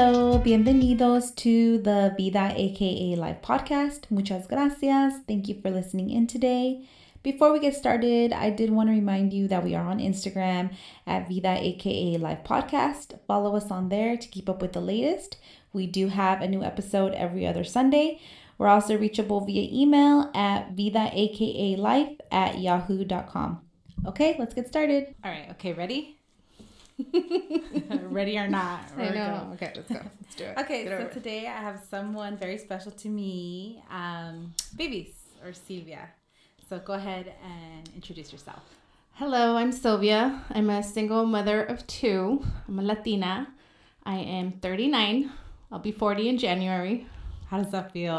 Hello, bienvenidos to the Vida aka Live podcast. Muchas gracias. Thank you for listening in today. Before we get started, I did want to remind you that we are on Instagram at Vida aka Live Podcast. Follow us on there to keep up with the latest. We do have a new episode every other Sunday. We're also reachable via email at Vida aka Life at yahoo.com. Okay, let's get started. All right, okay, ready? ready or not? I know. Okay, let's go. Let's do it. Okay, so today I have someone very special to me, um, Babies or Sylvia. So go ahead and introduce yourself. Hello, I'm Sylvia. I'm a single mother of two. I'm a Latina. I am 39. I'll be 40 in January. How does that feel?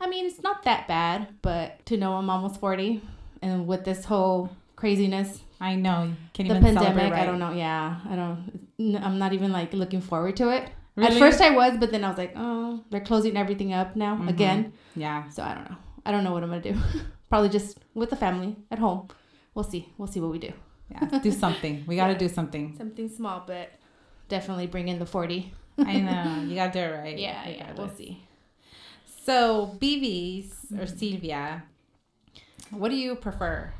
I mean, it's not that bad, but to know I'm almost 40 and with this whole craziness, I know. Can the pandemic, right? I don't know. Yeah, I don't. I'm not even like looking forward to it. Really? At first I was, but then I was like, oh, they're closing everything up now mm-hmm. again. Yeah. So I don't know. I don't know what I'm gonna do. Probably just with the family at home. We'll see. We'll see what we do. Yeah, do something. We got to yeah. do something. Something small, but definitely bring in the 40. I know. You got to do it right. Yeah, yeah. We'll see. So, BBs or mm-hmm. What do you prefer?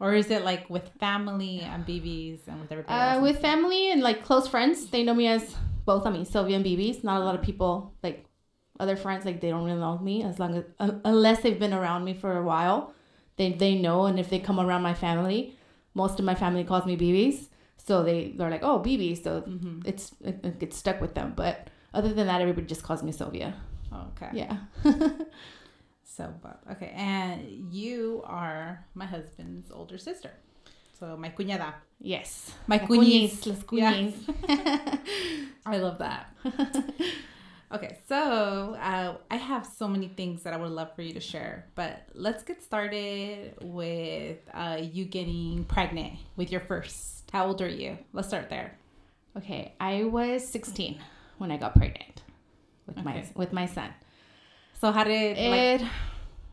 Or is it like with family and BBs and with everybody uh, With family and like close friends, they know me as both. I mean, Sylvia and BBs. Not a lot of people like other friends like they don't really know me as long as uh, unless they've been around me for a while. They they know, and if they come around my family, most of my family calls me BBs. So they they're like, oh, BB. So mm-hmm. it's it, it gets stuck with them. But other than that, everybody just calls me Sylvia. Oh, okay. Yeah. So, but okay, and you are my husband's older sister. So, my cuñada. Yes. My, my cuñis. Las cuñis. Yeah. I love that. okay, so uh, I have so many things that I would love for you to share, but let's get started with uh, you getting pregnant with your first. How old are you? Let's start there. Okay, I was 16 when I got pregnant with okay. my with my son. So how did it? Like,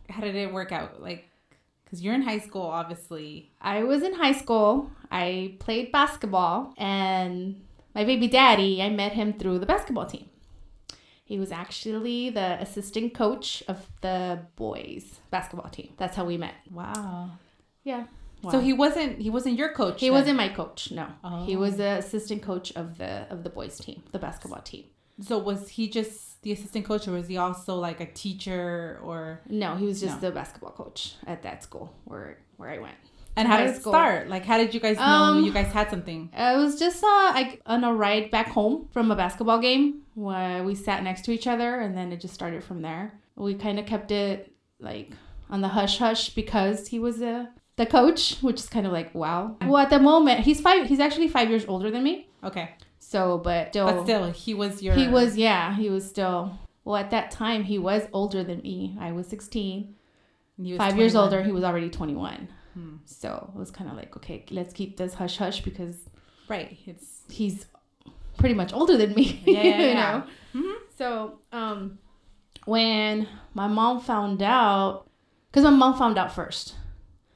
how did it work out? Like, because you're in high school, obviously. I was in high school. I played basketball, and my baby daddy, I met him through the basketball team. He was actually the assistant coach of the boys basketball team. That's how we met. Wow. Yeah. Wow. So he wasn't he wasn't your coach. He then? wasn't my coach. No. Oh. He was oh. the assistant coach of the of the boys team, the basketball team. So was he just the assistant coach, or was he also like a teacher, or no? He was just no. the basketball coach at that school where where I went. And how did it start? Like, how did you guys know um, you guys had something? It was just uh, like on a ride back home from a basketball game where we sat next to each other, and then it just started from there. We kind of kept it like on the hush hush because he was a the coach, which is kind of like wow. Well, at the moment, he's five. He's actually five years older than me. Okay. So, but still, but still, he was your. He was, yeah, he was still. Well, at that time, he was older than me. I was sixteen. Was Five 21. years older, he was already twenty one. Hmm. So it was kind of like, okay, let's keep this hush hush because, right, it's he's pretty much older than me. Yeah, yeah, you know. Mm-hmm. So, um, when my mom found out, because my mom found out first,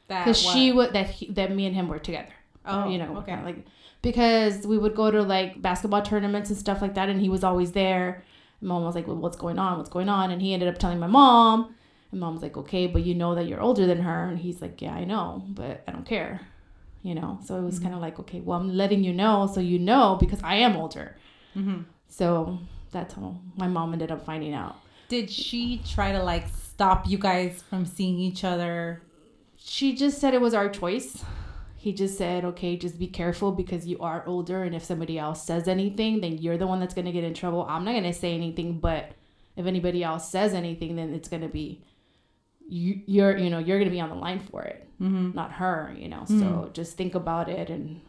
because she would that he, that me and him were together. Oh, you know, okay. like because we would go to like basketball tournaments and stuff like that, and he was always there. And mom was like, well, "What's going on? What's going on?" And he ended up telling my mom, and mom was like, "Okay, but you know that you're older than her," and he's like, "Yeah, I know, but I don't care." You know, so it was mm-hmm. kind of like, okay, well, I'm letting you know so you know because I am older. Mm-hmm. So that's how my mom ended up finding out. Did she try to like stop you guys from seeing each other? She just said it was our choice he just said, okay, just be careful because you are older. And if somebody else says anything, then you're the one that's going to get in trouble. I'm not going to say anything, but if anybody else says anything, then it's going to be you, you're, you know, you're going to be on the line for it, mm-hmm. not her, you know. Mm-hmm. So just think about it and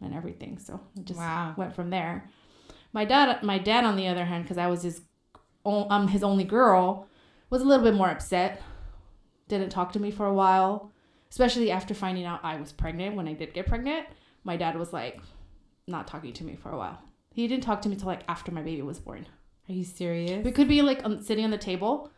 and everything. So it just wow. went from there. My dad, my dad, on the other hand, because I was his, I'm his only girl, was a little bit more upset. Didn't talk to me for a while especially after finding out I was pregnant when I did get pregnant. My dad was like not talking to me for a while. He didn't talk to me till like after my baby was born. Are you serious? We could be like um, sitting on the table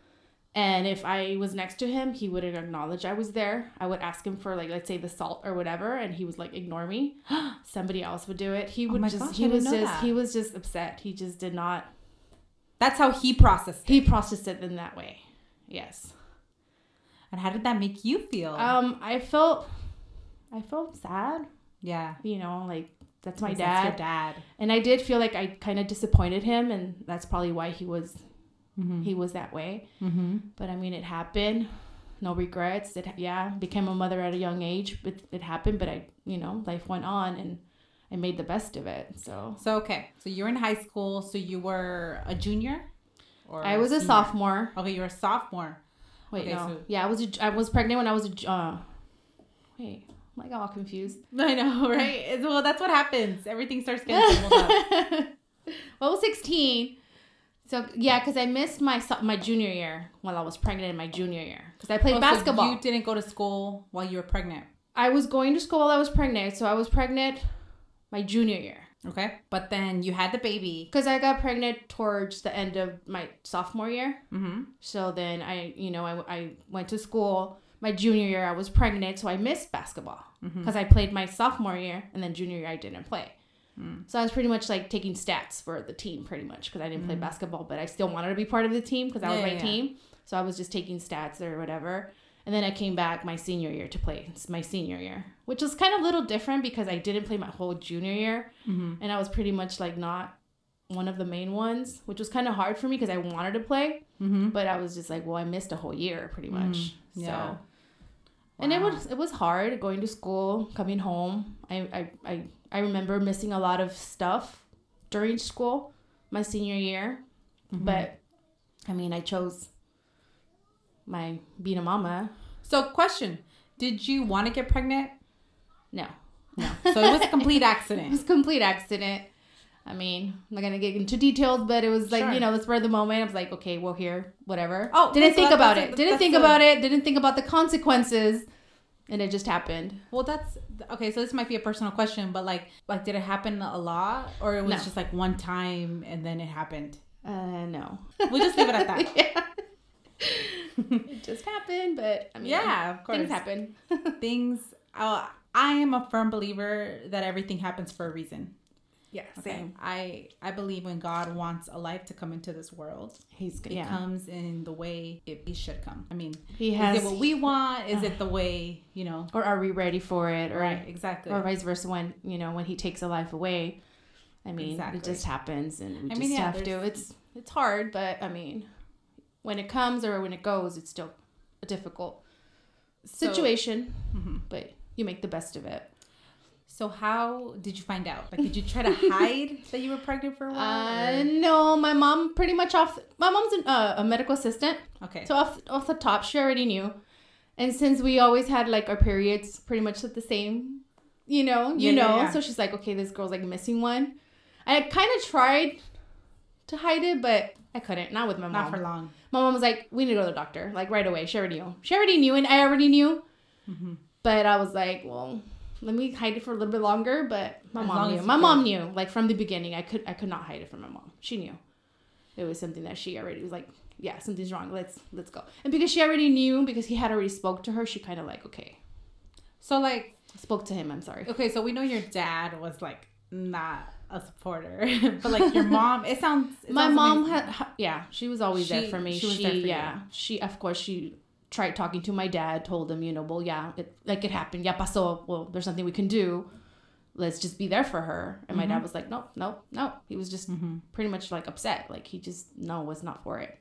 And if I was next to him, he wouldn't acknowledge I was there. I would ask him for like let's say the salt or whatever, and he would like ignore me. Somebody else would do it. He would Oh my just gosh, he was just that. he was just upset. He just did not That's how he processed it. he processed it in that way. Yes. And how did that make you feel? Um, I felt I felt sad. yeah. You know, like that's my dad. That's your dad. And I did feel like I kind of disappointed him, and that's probably why he was Mm-hmm. he was that way. Mm-hmm. But I mean, it happened. No regrets. It yeah, became a mother at a young age, but it happened. But I, you know, life went on, and I made the best of it. So So okay, so you're in high school. So you were a junior, or I was a sophomore. Okay, you're a sophomore. Wait, Okay, no, so- yeah, I was. A, I was pregnant when I was a. Uh, wait, I'm like all confused. I know, right? It's- well, that's what happens. Everything starts getting jumbled up. well, I was 16. So yeah, because I missed my my junior year while I was pregnant in my junior year because I played Oh, so basketball. you didn't go to school while you were pregnant. I was going to school while I was pregnant, so I was pregnant my junior year Okay, but then you had the baby. because I got pregnant towards the end of my sophomore year. Mm-hmm. So then I, you know, I, I went to school. My junior year, I was pregnant, so I missed basketball Mm-hmm. because I played my sophomore year, and then junior year I didn't play. So I was pretty much like taking stats for the team, pretty much because I didn't play basketball, but I still wanted to be part of the team because that was my yeah, yeah. team. So I was just taking stats or whatever. And then I came back my senior year to play. It's my senior year, which was kind of a little different because I didn't play my whole junior year, Mm-hmm. and I was pretty much like not one of the main ones, which was kind of hard for me because I wanted to play, Mm-hmm. but I was just like, well, I missed a whole year pretty much. yeah. So, and it was it was hard going to school, coming home. I I I, I remember missing a lot of stuff during school, my senior year, Mm-hmm. but I mean, I chose my being a mama. So, question: Did you want to get pregnant? No, No. So it was a complete accident. it was a complete accident. I mean, I'm not gonna get into details, but it was like Sure. you know, the spur of the moment. I was like, okay, well, here, whatever. Oh, didn't think about it. a- Didn't think a- about it. Didn't think about the consequences, and it just happened. Well, that's okay. So this might be a personal question, but like, like, did it happen a lot, or it was No. just like one time and then it happened? Uh, no. We'll just leave it at that. yeah. It just happened, but I mean, yeah, of course. things happen. Things. Uh, I am a firm believer that everything happens for a reason. yeah, Okay. I I believe when God wants a life to come into this world, He's good. it yeah. comes in the way it, it should come. I mean, He is has. it what we want? Is it the way you know? or are we ready for it? Or Right. Exactly. or vice versa when you know when he takes a life away. I mean, Exactly. it just happens, and we I just mean, yeah, have to. It's it's hard, but I mean, when it comes or when it goes, it's still a difficult So- situation. Mhm. But you make the best of it. So how did you find out? Like, did you try to hide that you were pregnant for a while? Uh, no, my mom pretty much off. My mom's an, uh, a medical assistant, Okay. so off off the top, she already knew. And since we always had like our periods pretty much at the same, you know, you Yeah, yeah, know, yeah. so she's like, okay, this girl's like missing one. I kind of tried to hide it, but I couldn't. Not with my mom. Not for long. My mom was like, we need to go to the doctor, like right away. She already knew. She already knew, and I already knew. Mm-hmm. But I was like, well, let me hide it for a little bit longer. But my As mom knew. My could. mom knew. Like from the beginning, I could I could not hide it from my mom. She knew. It was something that she already was like, yeah, something's wrong. Let's let's go. And because she already knew, because he had already spoke to her, she kind of like, okay, So like, spoke to him. I'm sorry. okay, so we know your dad was like not a supporter, but like your mom, it sounds. It my sounds mom amazing. had yeah she was always there for me. she she, was there for you. yeah she of course she tried talking to my dad told him you know well yeah it like it happened. Yeah pasó. Well there's nothing we can do. Let's just be there for her. And my Mm-hmm. dad was like no no no he was just pretty much like upset. Like he just no was not for it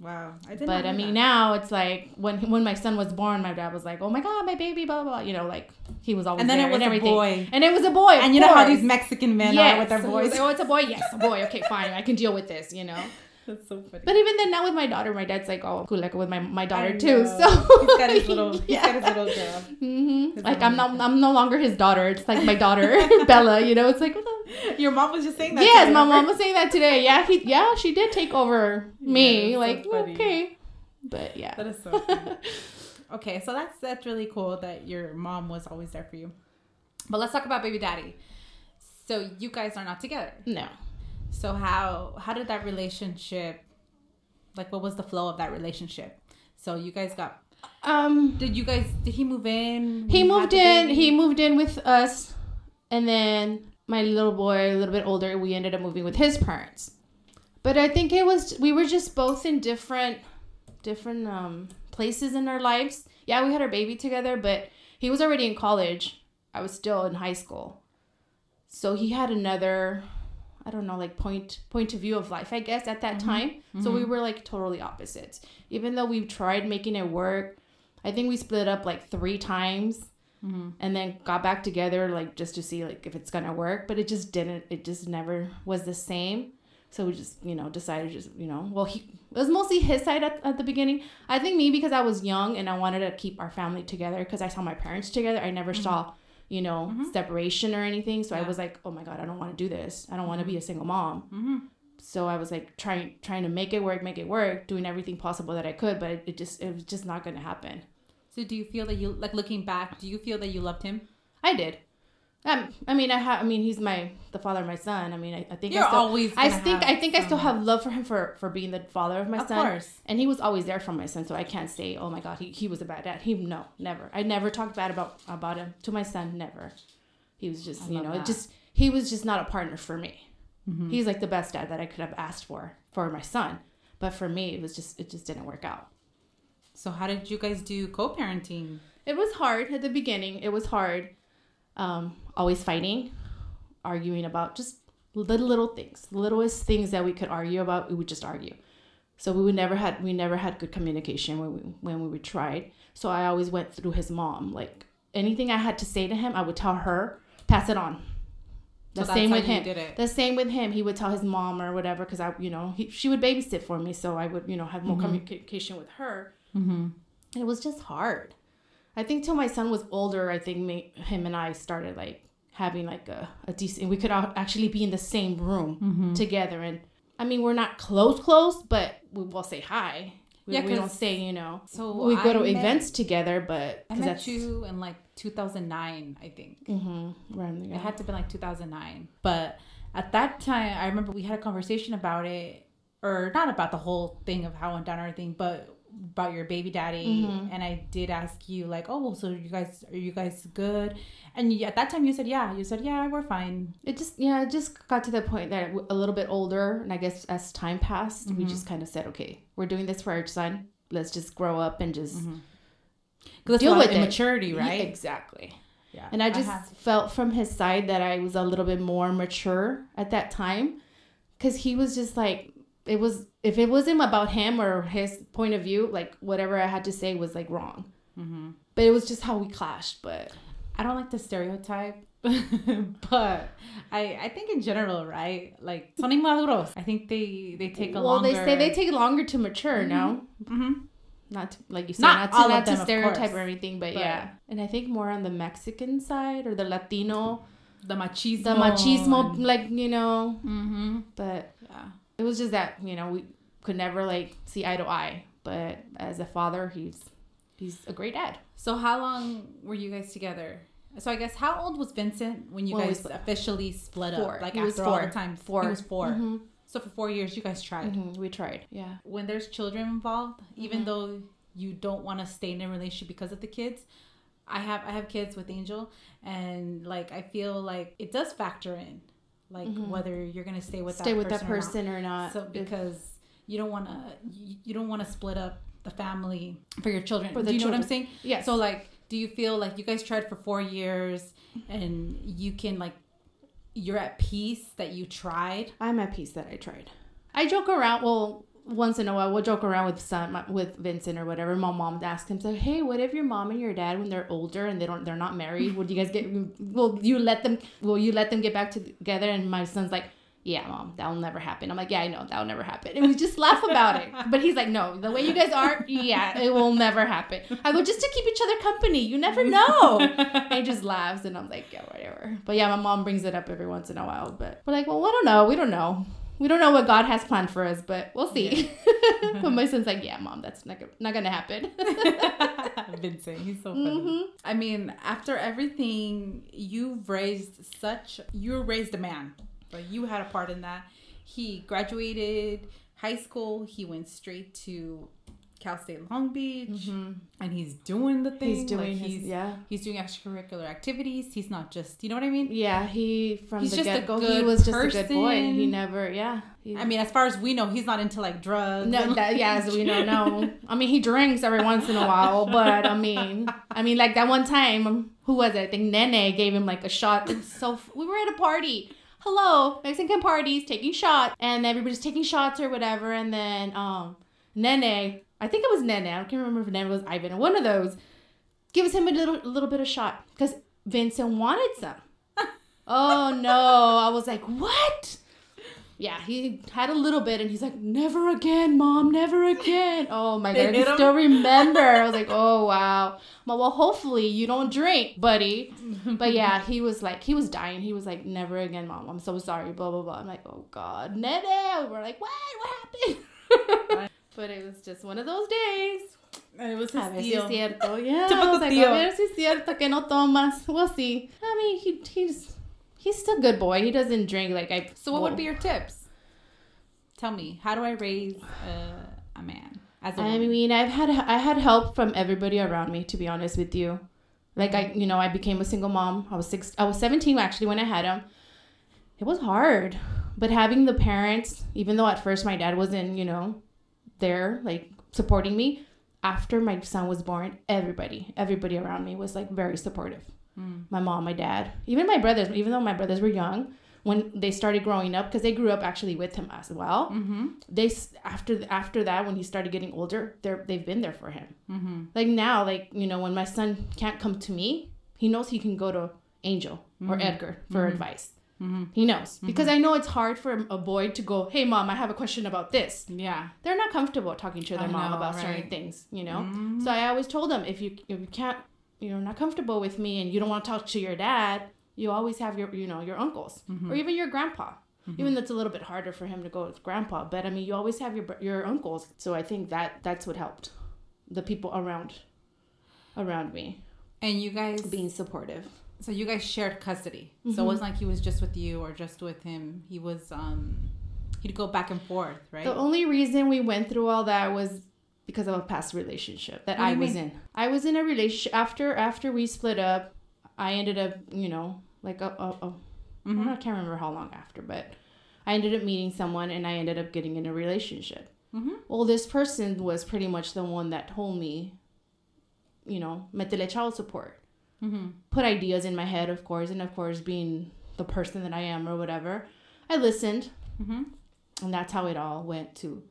Wow, I did. but I mean that. now it's like when when my son was born my dad was like oh my god my baby blah blah, blah. you know like he was always and then it was a everything boy. and it was a boy And you know how these Mexican men yes. are with their boys. like, oh it's a boy yes a boy okay fine I can deal with this you know That's so funny. but even then, now with my daughter, my dad's like, oh, cool, like with my, my daughter too. So he's got his little, he's yeah. got his little girl. hmm His Like I'm not, I'm no longer his daughter. It's like my daughter, Bella. You know, it's like, the- Your mom was just saying that. yes, today, my mom was saying that today. Yeah, he, yeah, she did take over me. Yeah, like so okay, but yeah, That is so. Funny. okay, so that's that's really cool that your mom was always there for you. But let's talk about baby daddy. So you guys are not together. no. So how how did that relationship Like, what was the flow of that relationship? So you guys got. Um, Did you guys? Did he move in? he moved in. He moved in with us, and then my little boy, a little bit older, we ended up moving with his parents. But I think it was we were just both in different, different um places in our lives. Yeah, we had our baby together, but he was already in college. I was still in high school, so he had another, I don't know, like point point of view of life, I guess, at that time. So we were like totally opposites. Even though we tried making it work, I think we split up like three times Mm-hmm. and then got back together like just to see like if it's gonna work but it just didn't it just never was the same. So we just you know decided just you know well he it was mostly his side at, at the beginning. I think me because i was young and i wanted to keep our family together because i saw my parents together i never saw mm-hmm. you know mm-hmm. separation or anything. So i was like oh my god i don't want to do this. I don't want to be a single mom. Mhm. so i was like trying trying to make it work make it work doing everything possible that i could but it, it just it was just not gonna happen So do you feel that you like looking back? Do you feel that you loved him? I did. Um, I mean, I have. I mean, he's my the father of my son. I mean, I, I think You're I still, always. I think I think I still have love for him for for being the father of my Of son. course. And he was always there for my son, so I can't say, oh my god, he, he was a bad dad. He no, never. I never talked bad about about him to my son. Never. He was just I you know, that. it just he was just not a partner for me. Mhm. He's like the best dad that I could have asked for for my son, but for me, it was just it just didn't work out. So how did you guys do co-parenting? It was hard at the beginning. It was hard. Um, always fighting, arguing about just the little things, the littlest things that we could argue about. We would just argue. So we would never had we never had good communication when we when we tried. So I always went through his mom. Like anything I had to say to him, I would tell her, pass it on. The So same with him. The same with him. He would tell his mom or whatever because I, you know, he, she would babysit for me, so I would, you know, have more Mhm. communication with her. Mm-hmm. It was just hard. I think till my son was older, I think me, him and I started like having like a, a decent. We could all actually be in the same room Mm-hmm. together, and I mean we're not close, close, but we will say hi. We, Yeah, we don't say you know. So we go I to met- events together, but I met that's you in like 2009, I think. mm-hmm, the- It had to be like 2009. But at that time, I remember we had a conversation about it, or not about the whole thing of how went down or anything, but about your baby daddy. Mhm. And I did ask you like, oh, well, so you guys are you guys good? And you, at that time, you said yeah. You said yeah, we're fine. It just yeah, it just got to the point that a little bit older, and I guess as time passed, we Mhm. just kind of said, okay, we're doing this for our son. Let's just grow up and just Because Deal with with it. immaturity, Yeah, right? exactly. Yeah. And I just have- felt from his side that I was a little bit more mature at that time because he was just like, it was, if it wasn't about him or his point of view, like whatever I had to say was like wrong. Mhm. But it was just how we clashed. But I don't like the stereotype, but I I think in general, right? Like son inmaduros. I think they they take a well, longer. they say they take longer to mature Mhm. now. hmm Not to, like you said, Not not, to, not them, to stereotype or anything, but, But- yeah. And I think more on the Mexican side or the Latino, The machismo. the machismo, like you know. Mm-hmm. But Yeah. It was just that you know we could never like see eye to eye but as a father he's he's a great dad So how long were you guys together? So I guess how old was Vincent when you When we guys split- officially split Four. up? Like He after was all four. the time, Four. He was 4 Mhm. So for four years, you guys tried. Mhm, we tried yeah When there's children involved, even Mhm. though you don't want to stay in a relationship because of the kids, I have I have kids with Angel, and like I feel like it does factor in, like Mhm. whether you're gonna stay with stay that with that person or not. or not, so because you don't want to you, don't want to split up the family for your children. For Do you know what I'm saying? Yeah. So like, do you feel like you guys tried for four years and you can like you're at peace that you tried? i'm at peace that i tried i joke around well once in a while we'll joke around with son with vincent or whatever my mom asks him so hey what if your mom and your dad when they're older and they don't they're not married would you guys get will you let them will you let them get back together and my son's like yeah, mom, that'll never happen. I'm like, yeah, I know, that'll never happen. And we just laugh about it. But he's like, no, the way you guys are, yeah, it will never happen. I go, just to keep each other company. You never know. and he just laughs, and I'm like, yeah, whatever. But yeah, my mom brings it up every once in a while. But we're like, well, I don't know. We don't know. We don't know what God has planned for us, but we'll see. but my son's like, yeah, mom, that's not, not going to happen. Vincent, he's so funny. Mhm. I mean, after everything, you've raised such you raised a man. but you had a part in that. He graduated high school, he went straight to Cal State Long Beach, Mm-hmm. and he's doing the thing. He's doing like his, he's yeah. he's doing extracurricular activities. He's not just you know what I mean. Yeah, he from He's the get go he was just a good boy. He never, yeah. He, I mean, as far as we know, he's not into like drugs. no, that, yeah, as we know, no. I mean, he drinks every once in a while, but I mean, I mean, like that one time, who was it? I think Nene gave him like a shot. It was so we were at a party. Hello, Mexican parties, taking shots, and everybody's taking shots or whatever, and then um, Nene, I think it was Nana. I can't remember if Nana was Ivan. One of those gives him a little little bit of shot because Vincent wanted some. oh no! I was like, what? Yeah, he had a little bit, and he's like, "Never again, mom, never again." Oh my god, I can still remember. I was like, "Oh wow." Well, well, hopefully you don't drink, buddy. But yeah, he was like, he was dying. He was like, "Never again, mom. I'm so sorry." Blah blah blah. I'm like, "Oh god, Nene." We're like, "What? What happened?" But it was just one of those days. And it was his A ver si es cierto. Yeah, Typical like, tío. a ver si es cierto que no tomas. We'll see. I mean, he he's he's still a good boy. He doesn't drink like I. So, what would be your tips? Tell me, how do I raise uh, a man as a I woman? mean, I've had I had help from everybody around me. To be honest with you, like I, you know, I became a single mom. I was six. I was seventeen actually when I had him. It was hard, but having the parents, even though at first my dad wasn't, you know, there like supporting me. After my son was born, everybody, everybody around me was like very supportive. Mm. My mom, my dad, even my brothers. Even though my brothers were young, when they started growing up, because they grew up actually with him as well Mm-hmm. they after after that when he started getting older they're they've been there for him Mm-hmm. like now like you know when my son can't come to me he knows he can go to angel or Mhm. edgar for Mhm. advice Mm-hmm. he knows because i know it's hard for a boy to go hey mom i have a question about this Yeah. they're not comfortable talking to their I mom know, about certain things you know Mhm. so i always told them if you if you can't you're not comfortable with me and you don't want to talk to your dad you always have your you know your uncles Mhm. or even your grandpa Mhm. even though it's a little bit harder for him to go with grandpa but i mean you always have your your uncles so i think that that's what helped the people around around me And you guys being supportive So you guys shared custody. So Mhm. it wasn't like he was just with you or just with him. He was um he'd go back and forth, right? the only reason we went through all that was because of a past relationship that What i was mean? in i was in a relationship after after we split up i ended up you know like a, a, a Mhm. I can't remember how long after, but I ended up meeting someone and I ended up getting in a relationship. Mhm. Well, this person was pretty much the one that told me, you know, metele child support. Mhm. Put ideas in my head, of course, and of course, being the person that I am or whatever, I listened, Mhm. and that's how it all went to.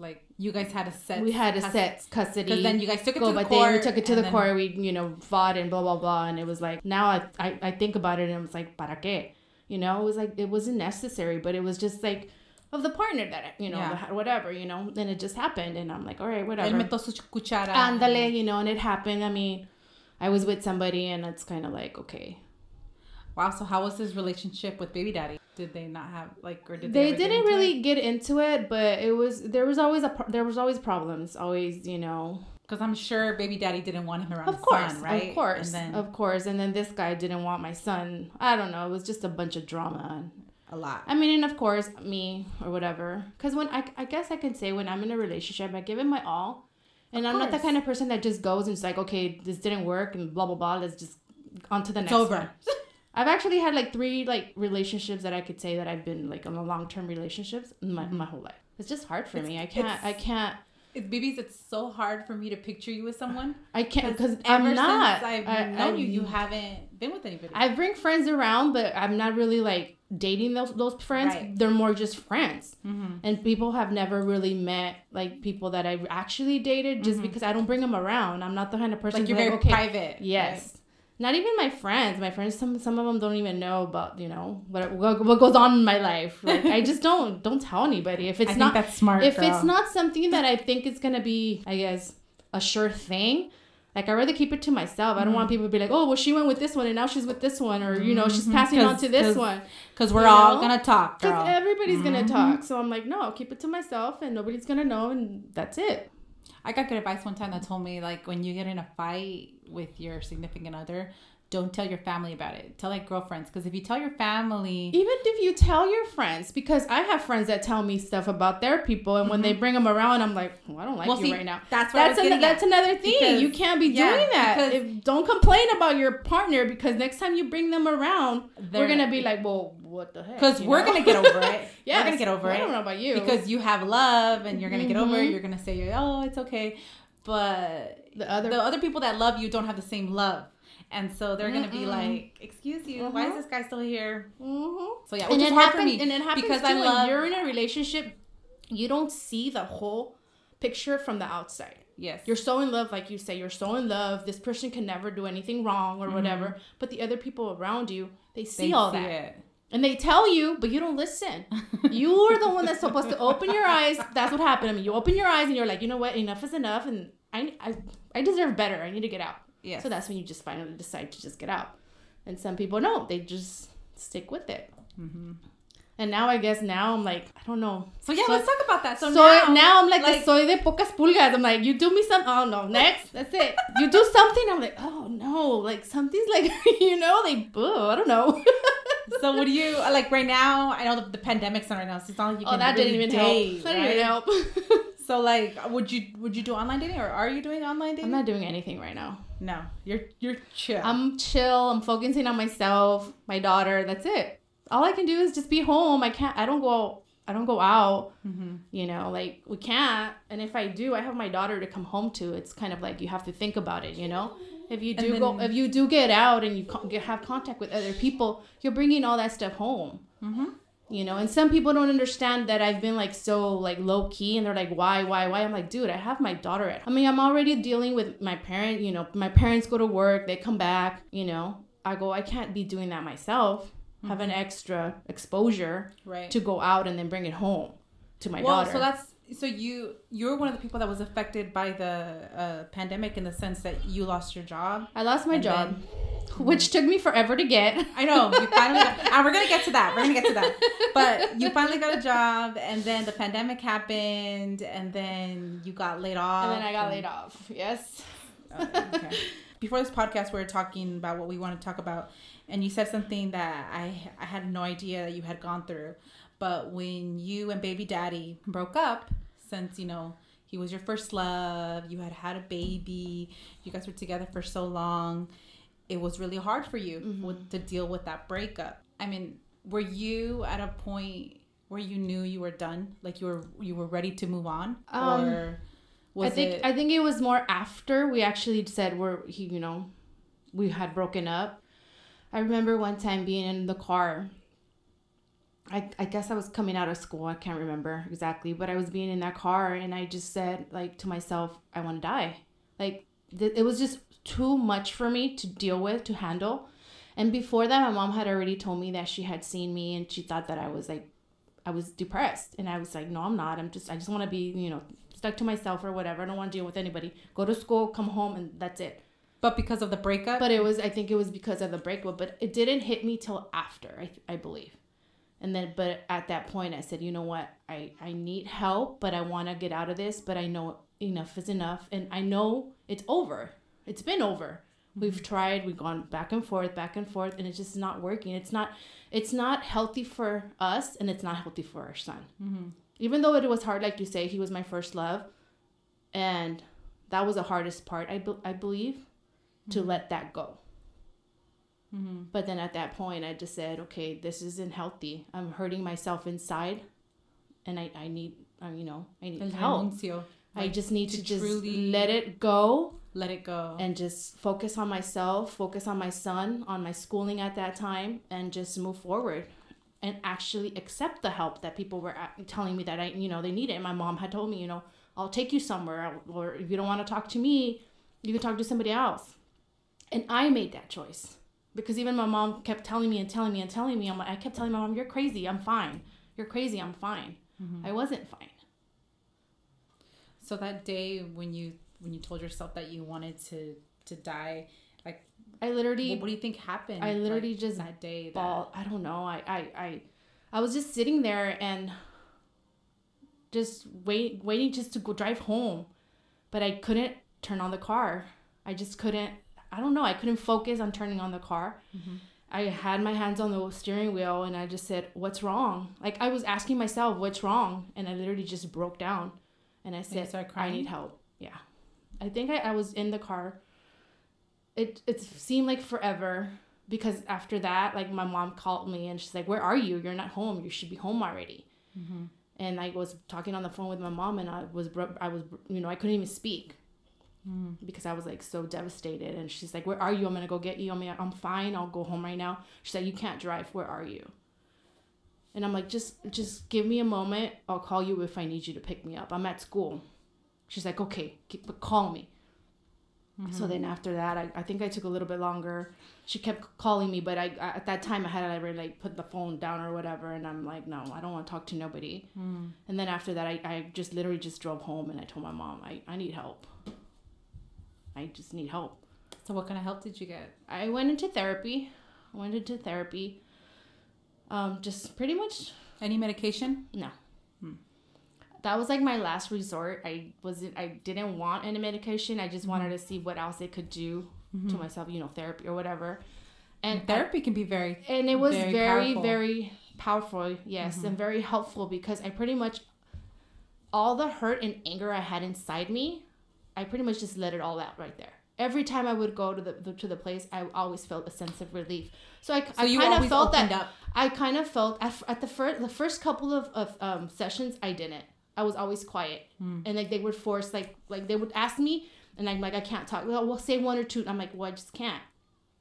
Like you guys had a set. we had a set custody. then you guys took it go, to the but court. they we took it to the then- court. We you know fought and blah blah blah, and it was like now I, I I think about it and it's like para qué, you know? It was like it wasn't necessary, but it was just like of the partner that you know Yeah. whatever you know. Then it just happened, and I'm like, all right, whatever. metió su cuchara. Andale, you know, and it happened. I mean, I was with somebody, and it's kind of like okay. Wow. So how was his relationship with baby daddy? Did they not have like or did they? They didn't into really it? get into it, but it was there was always a there was always problems, always you know Because I'm sure baby daddy didn't want him around of course, son, right? Of course, And then of course. And then this guy didn't want my son. I don't know. It was just a bunch of drama. a lot. I mean, and of course, me or whatever. Because when I, I guess I can say when I'm in a relationship, I give it my all. And Of I'm not the kind of person that just goes and it's like, okay, this didn't work and blah, blah, blah. Let's just on to the It's next over. I've actually had like three like relationships that I could say that I've been like in a long term relationships my, my whole life. It's just hard for It's- me. I can't. I can't. It's babies. It's so hard for me to picture you with someone. I can't because I'm not. since I've I- known I- you, you haven't been with anybody. I bring friends around, but I'm not really like dating those those friends. Right. They're more just friends, mm-hmm. and people have never really met like people that I've actually dated just Mhm. because I don't bring them around. I'm not the kind of person Like you're very okay, private. Yes. Not even my friends. My friends, some some of them don't even know about you know what what, what goes on in my life. Like I just don't don't tell anybody if it's I not think that's smart. if girl. it's not something that I think is gonna be, I guess, a sure thing. Like I rather keep it to myself. I don't Mm. want people to be like, oh, well, she went with this one and now she's with this one, or you know, she's Mhm. passing on to this 'cause one. because we're you all know? gonna talk, girl. Because everybody's gonna Mhm. talk. So I'm like, no, I'll keep it to myself, and nobody's gonna know, and that's it. I got good advice one time that told me like when you get in a fight with your significant other, don't tell your family about it. Tell like girlfriends because if you tell your family, even if you tell your friends, because I have friends that tell me stuff about their people, and when they bring them around, I'm like, I don't like Well, you see, right now. that's That's an, that's another thing. Because- you can't be yeah, doing that. If, don't complain about your partner because next time you bring them around, we're gonna be like, well, what the heck? because we're know? gonna get over it. Yes. We're gonna get over I it. I don't know about you because you have love and you're gonna get over it. Mhm. You're gonna say, oh, it's okay, but the other the other people that love you don't have the same love. And so they're gonna be like, "Excuse you, why is Mhm. this guy still here?" Mhm. So yeah, and it happens, and it happens because too I when love. you're in a relationship. You don't see the whole picture from the outside. yes, You're so in love, like you say, you're so in love. This person can never do anything wrong or whatever. But the other people around you, they see Mm-hmm. They all see that. it. And they tell you, but you don't listen. You're the one that's supposed to open your eyes. That's what happened. I mean, you open your eyes and you're like, you know what? Enough is enough. And I, I, I deserve better. I need to get out. Yes. So that's when you just finally decide to just get out. And some people no, they just stick with it. Mm-hmm. And now I guess now I'm like, I don't know. So yeah, So- let's talk about that. So, So, now, now, I'm like, like- soy de pocas pulgas. I'm like, you do me some. Oh no, next. That's it. You do something. I'm like, oh no, like something's like, you know, like, boo. I don't know. so what do you like right now? I know the, the pandemic's on right now, so it's not like you oh, can that really didn't even date, help. That didn't even right? help. So like, would you would you do online dating or are you doing online dating? I'm not doing anything right now. No, you're you're chill. I'm chill. I'm focusing on myself, my daughter. That's it. All I can do is just be home. I can't. I don't go. I don't go out. mm-hmm. You know, like we can't. And if I do, I have my daughter to come home to. It's kind of like you have to think about it. You know, if you do go, if you do get out and you have contact with other people, you're bringing all that stuff home. Mm-hmm. You know, and some people don't understand that I've been like so like low key, and they're like, why, why, why? I'm like, dude, I have my daughter at. I mean, I'm already dealing with my parent. You know, my parents go to work, they come back. You know, I go, I can't be doing that myself. Have an mm-hmm. extra exposure Right. to go out and then bring it home to my well, daughter. so that's so you you're one of the people that was affected by the uh, pandemic in the sense that you lost your job. I lost my job, then- which took me forever to get. I know you finally. Got, and we're gonna get to that. We're gonna get to that. But you finally got a job, and then the pandemic happened, and then you got laid off. And then I got laid off. Yes. Oh, okay. Before this podcast, we were talking about what we want to talk about, and you said something that I I had no idea that you had gone through. But when you and baby daddy broke up, since you know he was your first love, you had had a baby, you guys were together for so long, it was really hard for you Mhm. with, to deal with that breakup. I mean, were you at a point where you knew you were done, like you were you were ready to move on, Um, or was I think it? I think it was more after we actually said we're he you know we had broken up. I remember one time being in the car. I, I guess I was coming out of school. I can't remember exactly, but I was being in that car and I just said like to myself, I want to die. Like th- it was just too much for me to deal with, to handle. And before that, my mom had already told me that she had seen me and she thought that I was like I was depressed. And I was like, no, I'm not. I'm just I just want to be, you know, stuck to myself or whatever. I don't want to deal with anybody. Go to school, come home, and that's it. but because of the breakup, But it was, I think it was because of the breakup. But it didn't hit me till after, I, I believe. And then, but at that point, I said, you know what? I, I need help, but I want to get out of this. But I know enough is enough. And I know it's over. It's been over. We've tried, we've gone back and forth, back and forth, and it's just not working. It's not, it's not healthy for us, and it's not healthy for our son Mhm. even though it was hard like you say he was my first love and that was the hardest part i, be- I believe to let that go Mhm. but then at that point i just said okay this isn't healthy i'm hurting myself inside and i, I need uh, you know i need El help renuncio. i Like, just need to to just truly- let it go let it go. and just focus on myself, focus on my son, on my schooling at that time, and just move forward and actually accept the help that people were telling me that I, you know, they needed. And my mom had told me, you know, I'll take you somewhere, or if you don't want to talk to me, you can talk to somebody else. And I made that choice because even my mom kept telling me and telling me and telling me. I'm like, I kept telling my mom, "You're crazy. I'm fine. You're crazy. I'm fine." Mm-hmm. I wasn't fine. so that day when you when you told yourself that you wanted to to die, like I literally what, what do you think happened? I literally like, just that day. That, ball i don't know I, I i i was just sitting there and just wait waiting just to go drive home but i couldn't turn on the car i just couldn't I don't know. I couldn't focus on turning on the car. Mm-hmm. I had my hands on the steering wheel and I just said, "What's wrong?" Like I was asking myself, "What's wrong?" And I literally just broke down, and I said, started "I need help." Yeah, I think I, I was in the car. It it seemed like forever because after that, like my mom called me and she's like, "Where are you? You're not home. You should be home already." Mm-hmm. And I was talking on the phone with my mom, and I was I was you know I couldn't even speak Mm. because I was like so devastated. And she's like, "Where are you? I'm gonna go get you. I mean, I'm fine. I'll go home right now." She's like, "You can't drive. Where are you?" And I'm like, "Just, just give me a moment. I'll call you if I need you to pick me up. I'm at school." She's like, "Okay, keep, but call me." So then after that, I, I think I took a little bit longer. She kept calling me, but I, I at that time I had already like put the phone down or whatever, and I'm like, no, I don't want to talk to nobody. Mm. And then after that, I, I just literally just drove home and I told my mom, I, I need help. I just need help. So what kind of help did you get? I went into therapy. I went into therapy. Um, just pretty much Any medication? no. Hmm. That was like my last resort. I wasn't. I didn't want any medication. I just wanted to see what else it could do to myself. You know, therapy or whatever. And And therapy can be very and it was Very very very powerful. powerful, yes and very helpful because i pretty much all the hurt and anger i had inside me i pretty much just let it all out right there every time i would go to the, the to the place i always felt a sense of relief so i, So I you kind of felt that up. i kind of felt at, at the first the first couple of, of um, sessions i didn't i was always quiet Hmm. and like they would force like like they would ask me and i'm like i can't talk well, well say one or two i'm like well i just can't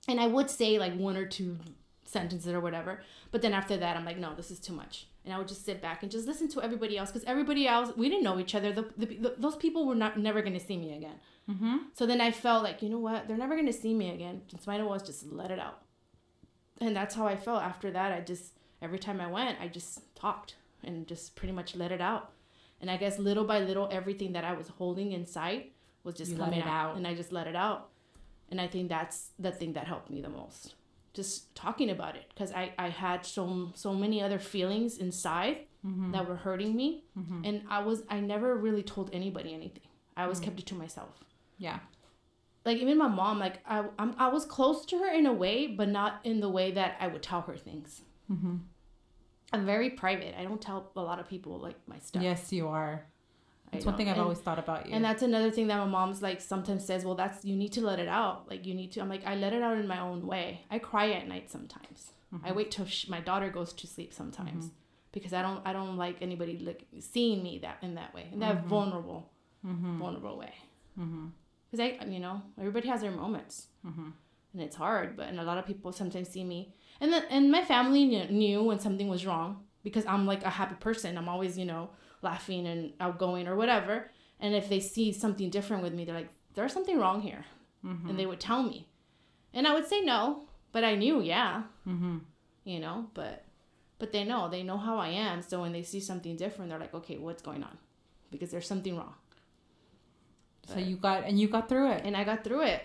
and I would say like one or two sentences or whatever. But then after that, I'm like, no, this is too much. And I would just sit back and just listen to everybody else because everybody else, we didn't know each other. The, the, the, those people were not never going to see me again. Mm-hmm. So then I felt like, you know what? They're never going to see me again. Just might as well just let it out. And that's how I felt. After that, I just, every time I went, I just talked and just pretty much let it out. And I guess little by little, everything that I was holding inside was just You let coming it out. out. And I just let it out. And I think that's the thing that helped me the most. Just talking about it. Because I, I had so, so many other feelings inside Mm-hmm. that were hurting me. And I was, I never really told anybody anything. I always kept it to myself Yeah. like even my mom like I I'm, I was close to her in a way but not in the way that I would tell her things Mm-hmm. I'm very private I don't tell a lot of people like my stuff Yes, you are. That's one thing I've and, always thought about you. and that's another thing that my mom's like sometimes says well that's you need to let it out like you need to I'm like I let it out in my own way I cry at night sometimes I wait till sh my daughter goes to sleep sometimes because I don't I don't like anybody like seeing me that in that way in that vulnerable mm-hmm. vulnerable way Mm-hmm. because I, you know, everybody has their moments, Mhm. and it's hard. But and a lot of people sometimes see me, and then and my family knew when something was wrong because I'm like a happy person. I'm always, you know, laughing and outgoing or whatever. And if they see something different with me, they're like, "There's something wrong here," Mm-hmm. and they would tell me, and I would say no, but I knew, yeah, Mm-hmm. you know, but but they know, they know how I am. So when they see something different, they're like, "Okay, what's going on?" Because there's something wrong, So you got and you got through it. and I got through it.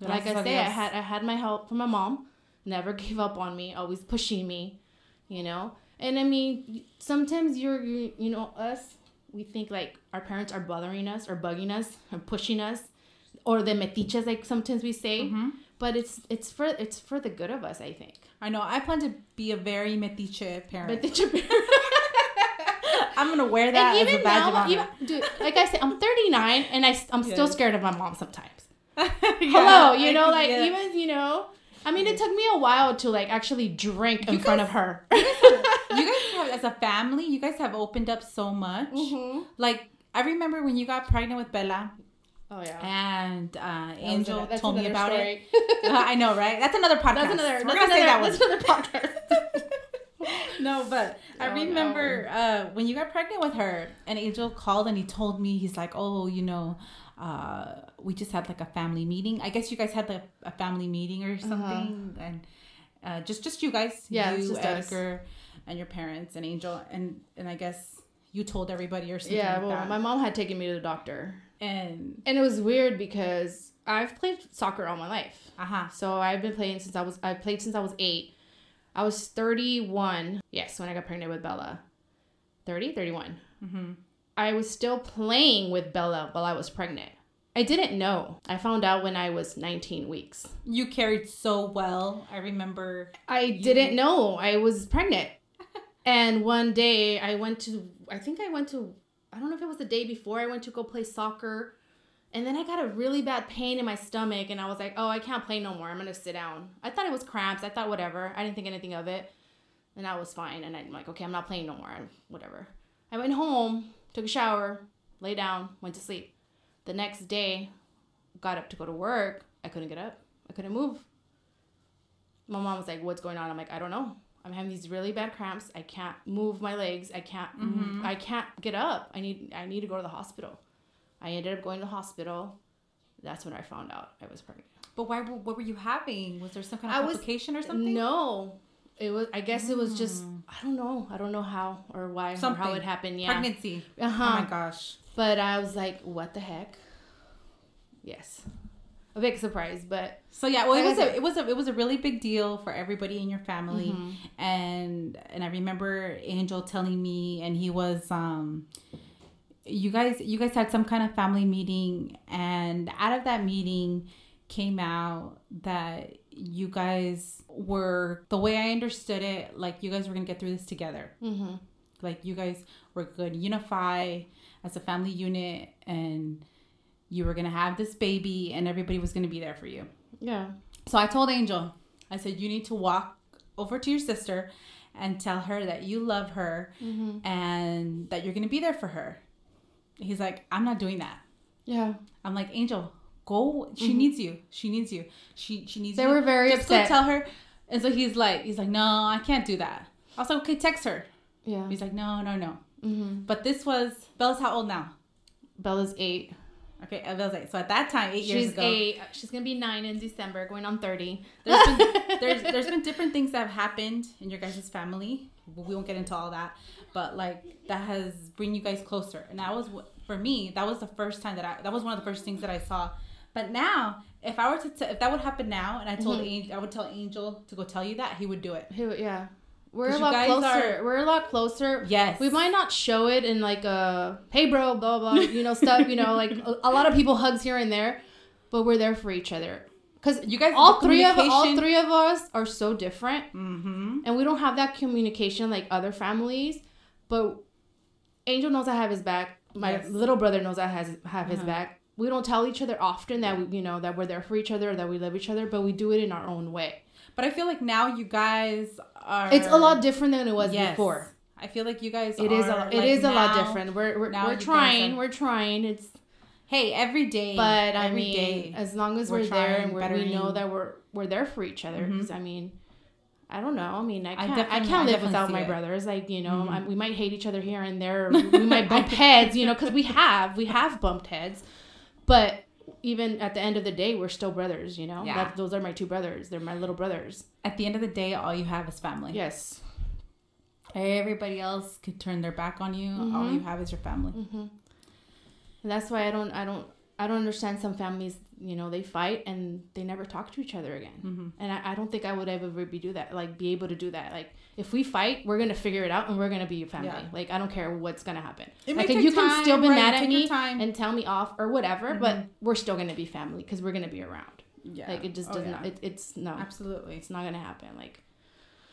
like I say, I had I had my help from my mom. Never gave up on me. Always pushing me, you know. And I mean, sometimes you're you, you know us. We think like our parents are bothering us or bugging us or pushing us, or the metiches like sometimes we say. Mhm. But it's it's for it's for the good of us. I think. I know. I plan to be a very metiche parent. Metiche parent. I'm gonna wear that and even now, even, dude, like I said, I'm 39 and I, I'm still scared of my mom sometimes. Yeah, Hello, you know, like it. even you know. I mean, it took me a while to like actually drink in You front of her. you guys have, as a family, you guys have opened up so much. Mm-hmm. Like I remember when you got pregnant with Bella, Oh yeah. and uh, Angel That's told me another about it. Uh, I know, right? That's another podcast. That's another. We're that's gonna say that one. That's another podcast. No, but I Oh, remember uh, when you got pregnant with her, and Angel called and he told me he's like, "Oh, you know, uh, we just had like a family meeting. I guess you guys had like a family meeting or something, and uh, just just you guys, Uh-huh. Yeah, you, just us. Edgar, and your parents, and Angel, and and I guess you told everybody or something yeah. like Well, that. my mom had taken me to the doctor, and and it was weird because I've played soccer all my life. Uh huh. So I've been playing since I was I played since I was eight. I was 31. Yes, when I got pregnant with Bella. 30, 31. mm-hmm. I was still playing with Bella while I was pregnant. I didn't know. I found out when I was 19 weeks. You carried so well. I remember. I didn't know I was pregnant. and one day I went to, I think I went to, I don't know if it was the day before I went to go play soccer. And then I got a really bad pain in my stomach. And I was like, oh, I can't play no more. I'm going to sit down. I thought it was cramps. I thought whatever. I didn't think anything of it. And I was fine. And I'm like, okay, I'm not playing no more. Whatever. I went home, took a shower, lay down, went to sleep. The next day, got up to go to work. I couldn't get up. I couldn't move. My mom was like, "What's going on?" I'm like, "I don't know. I'm having these really bad cramps. I can't move my legs. I can't. Mm-hmm. I can't get up. I need. I need to go to the hospital." I ended up going to the hospital. That's when I found out I was pregnant. But why? What were you having? Was there some kind of I was- complication or something? No, it was. I guess it was just. I don't know. I don't know how or why or how it happened. Yeah. Pregnancy. Oh huh. my gosh. But I was like, what the heck? Yes. A big surprise, but So yeah, well, it Like was a, it was a it was a really big deal for everybody in your family, Mhm. and and I remember Angel telling me, and he was um, you guys you guys had some kind of family meeting, and out of that meeting came out that you guys were the way I understood it, like you guys were gonna get through this together, mm-hmm. like you guys were to unify as a family unit, and you were gonna have this baby, and everybody was gonna be there for you. yeah. So I told Angel, I said, you need to walk over to your sister and tell her that you love her Mm-hmm. and that you're to be there for her. He's like, I'm not doing that. Yeah. I'm like, Angel, go. She needs you. She needs you. She she needs They you. They were very Just upset. go tell her. And so he's like, he's like, no, I can't do that. I was like, okay, text her. Yeah. He's like, no, no, no. Mm-hmm. But this was Bella's how old now? Bella's eight. Okay, uh, Bella's eight. So at that time, eight years She's ago, eight. She's gonna be nine in December, going on thirty. there's been there's there's been different things that have happened in your guys' family. We won't get into all that, but like that has bring you guys closer. And that was for me. That was the first time that I that was one of the first things that I saw. But now, if I were to t- if that would happen now, and I told Mhm. Angel, I would tell Angel to go tell you that he would do it. Who? Yeah. We're a lot closer. are- We're a lot closer. Yes, We might not show it in like a hey bro, blah blah, you know stuff. You know, like a, a lot of people hugs here and there, but we're there for each other. Cause You guys all three of all three of us are so different, Mm-hmm. and we don't have that communication like other families. But Angel knows I have his back. My Yes. little brother knows I has have his Uh-huh. back. We don't tell each other often that we, you know, that we're there for each other, or that we love each other, but we do it in our own way. But I feel like now you guys are. It's a lot different than it was Yes. before. I feel like you guys. It is a are, it like, is a lot different. We're we're, now we're trying. are- We're trying. It's Hey, every day. but I every mean, day. as long as we're we're, there and we're, we know that we're we're there for each other. Mhm. 'cause, I mean, I don't know. I mean, I I can't. I, I can't live definitely without my it. brothers. Like you know, Mhm. I, we might hate each other here and there. we might bump heads. You know, because we have we have bumped heads, but even at the end of the day, we're still brothers. You know, Yeah. that, those are my two brothers. They're my little brothers. At the end of the day, all you have is family. Yes. Everybody else could turn their back on you. All Mhm. you have is your family. hmm And that's why I don't. I don't. I don't understand some families. You know, they fight and they never talk to each other again. Mm-hmm. And I, I don't think I would ever be do that. Like be able to do that. Like if we fight, we're gonna figure it out and we're gonna be a family. Yeah. Like I don't care what's gonna happen. It like you can time, still be right, mad at me time. and tell me off or whatever, Mhm. but we're still gonna be family because we're gonna be around. Yeah. Like it just Oh, does yeah. not. It, it's no. Absolutely. It's not gonna happen. Like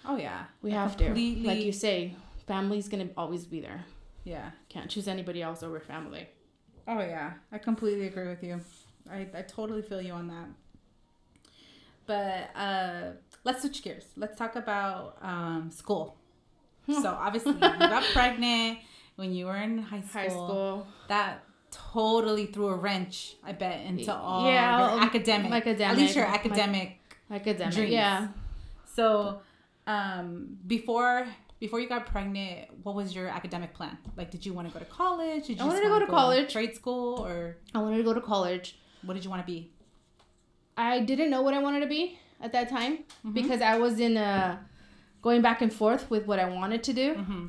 Oh yeah. we have completely- to. Like you say, family's gonna always be there. Yeah. Can't choose anybody else over family. Oh yeah. I completely agree with you. I, I totally feel you on that. But uh, let's switch gears. Let's talk about um, school. so obviously you got pregnant when you were in high school. High school. That totally threw a wrench, I bet, into all Yeah, your academic, academic, At least your my- academic. Academic. Dreams. Yeah. So, um, before before you got pregnant, what was your academic plan? Like, did you want to go to college? Did you I wanted just to go to college. trade school, or I wanted to go to college. what did you want to be? I didn't know what I wanted to be at that time Mhm. because I was in a going back and forth with what I wanted to do. Mm-hmm.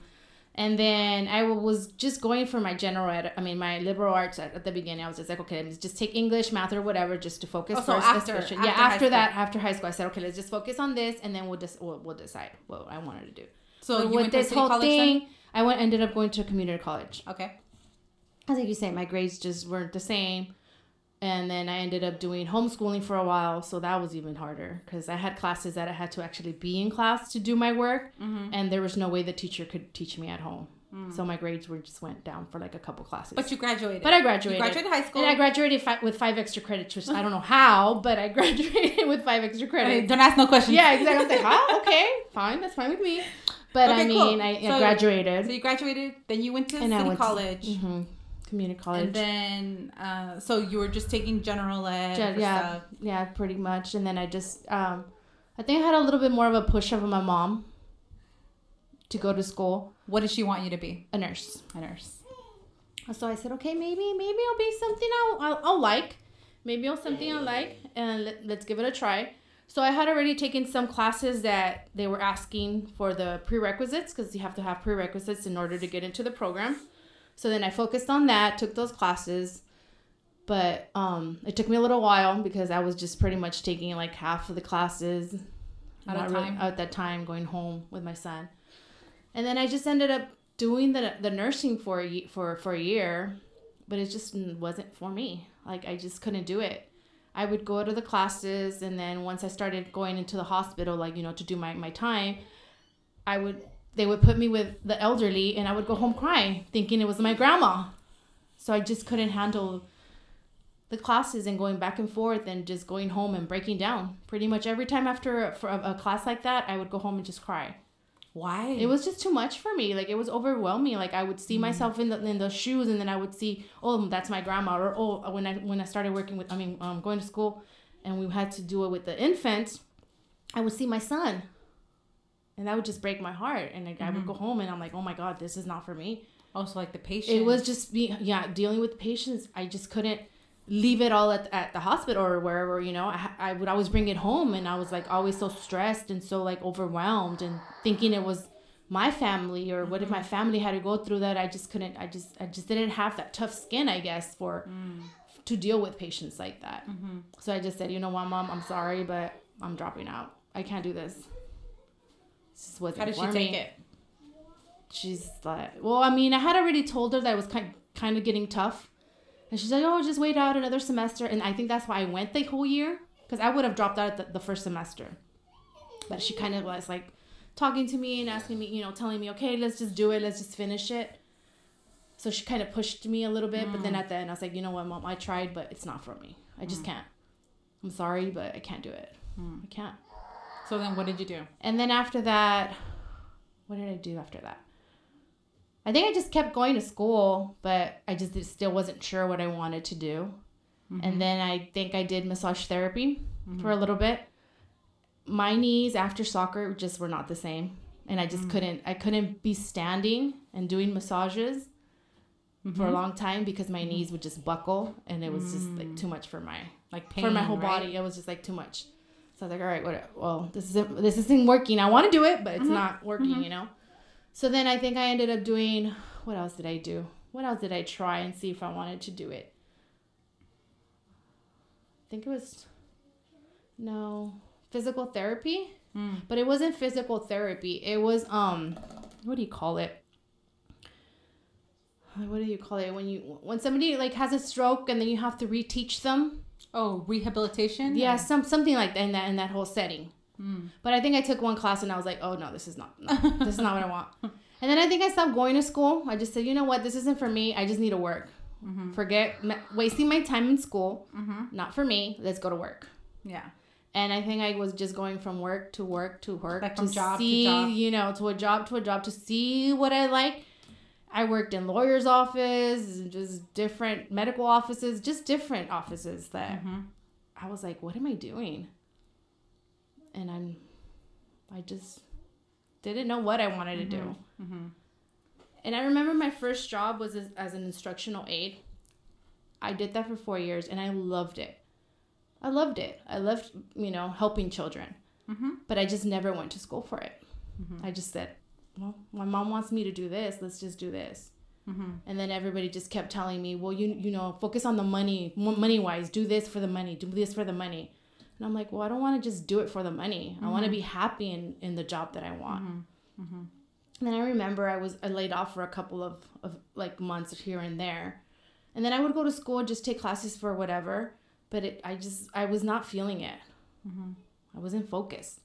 And then I was just going for my general ed. I mean, my liberal arts at, at the beginning. I was just like, okay, let's just take English, math, or whatever, just to focus Oh, so first. after- especially- yeah, after after that, school. after high school, I said, okay, let's just focus on this, and then we'll just we'll, we'll decide what I wanted to do. So with this whole thing, I went ended up going to a community college. Okay. I think you say my grades just weren't the same, And then I ended up doing homeschooling for a while, so that was even harder because I had classes that I had to actually be in class to do my work, Mm-hmm. and there was no way the teacher could teach me at home. So my grades were just went down for like a couple classes. Mm. But you graduated. But I graduated. You graduated high school. And I graduated fi- with five extra credits, which I don't know how, but I graduated with five extra Hey, credits. don't ask no questions. Yeah, exactly. I was like, huh? Okay, fine, that's fine with me. But I Okay, cool. mean, I, I So- graduated. So you graduated, then you went to And I city went to- college, hmm Community college. and then uh, so you were just taking general ed. Yeah, for yeah, stuff. yeah, pretty much. And then I just, um, I think I had a little bit more of a push of my mom to go to school, What did she want you to be? a nurse. A nurse. So I said, okay, maybe, maybe I'll be something I'll, I'll, I'll like. Maybe I'll something I'll like, and let, let's give it a try. So I had already taken some classes that they were asking for the prerequisites because you have to have prerequisites in order to get into the program. So then I focused on that, took those classes, but um, it took me a little while because I was just pretty much taking like half of the classes At a not really- at that time, going home with my son, and then I just ended up doing the the nursing for a, for for a year, but it just wasn't for me. Like I just couldn't do it. I would go to the classes, and then once I started going into the hospital, like you know, to do my my time, I would they would put me with the elderly, and I would go home crying, thinking it was my grandma. So I just couldn't handle the classes and going back and forth and just going home and breaking down. Pretty much every time after a, a, class like that, I would go home and just cry. Why? It was just too much for me. Like it was overwhelming. Like I would see myself in the in those shoes, and then I would see, oh, that's my grandma. Or oh, when I when I started working with, I mean, um, going to school, and we had to do it with the infant, I would see my son, and that would just break my heart. And like, I would mm-hmm. go home, and I'm like, oh my god, this is not for me. also like the patient. It was just me, yeah, dealing with patients. I just couldn't leave it all at, at the hospital or wherever, you know. I, I would always bring it home and I was like always so stressed and so like overwhelmed and thinking it was my family or what if my mm-hmm. family had to go through that. I just couldn't, I just, I just didn't have that tough skin, I guess, for mm. to deal with patients like that. Mm-hmm. So I just said, you know what, mom, I'm sorry, but I'm dropping out. I can't do this. Just wasn't How did she take it? she's like, well, I mean, I had already told her that it was kind kind of getting tough, and she's like, oh, just wait out another semester, and I think that's why I went the whole year because I would have dropped out the, the first semester, but she kind of was like talking to me and asking me, you know, telling me, okay, let's just do it, let's just finish it. So she kind of pushed me a little bit, but then mm. at the end, I was like, you know what, mom, I tried, but it's not for me. I just mm. can't. I'm sorry, but I can't do it. Mm. I can't. So then, what did you do? And then after that, what did I do after that? I think I just kept going to school, but I just still wasn't sure what I wanted to do. And mm-hmm. then I think I did massage therapy mm-hmm. for a little bit. My knees after soccer just were not the same, and I just mm. couldn't. I couldn't be standing and doing massages for a mm-hmm. long time because my knees would just buckle, and it was just like mm. too much for my Like pain for my whole right? body. It was just like too much. So I was like, all right, what? Well, this isn't this isn't working. I want to do it, but it's not working. You know. So then I think I ended up doing. What else did I do? What else did I try and see if I wanted to do it? I think it was no physical therapy, Mm. but it wasn't physical therapy. It was um, what do you call it? What do you call it when you when somebody like has a stroke and then you have to reteach them? Oh, rehabilitation. Yeah, some something like that in that in that whole setting. Mm. But I think I took one class and I was like, oh no, this is not no, this is not what I want. And then I think I stopped going to school. I just said, you know what, this isn't for me. I just need to work. Mm-hmm. Forget wasting my time in school. Mm-hmm. Not for me. Let's go to work. Yeah. And I think I was just going from work to work to work Like to from job to see, job. you know, to a job to a job to see what I like. I worked in lawyer's office, and just different medical offices, just different offices that Mm-hmm. I was like, what am I doing? And I'm, I just didn't know what I wanted to do. Mm-hmm. And I remember my first job was as, as an instructional aide. I did that for four years and I loved it. I loved it. I loved, you know, helping children. Mm-hmm. But I just never went to school for it. I just said, well, my mom wants me to do this. Let's just do this. Mm-hmm. And then everybody just kept telling me, well, you you know, focus on the money, money wise. Do this for the money. Do this for the money. And I'm like, well, I don't want to just do it for the money. I want to be happy in, in the job that I want. Mm-hmm. And then I remember I was I laid off for a couple of, of like months here and there. And then I would go to school just take classes for whatever, but it I just I was not feeling it. I wasn't focused.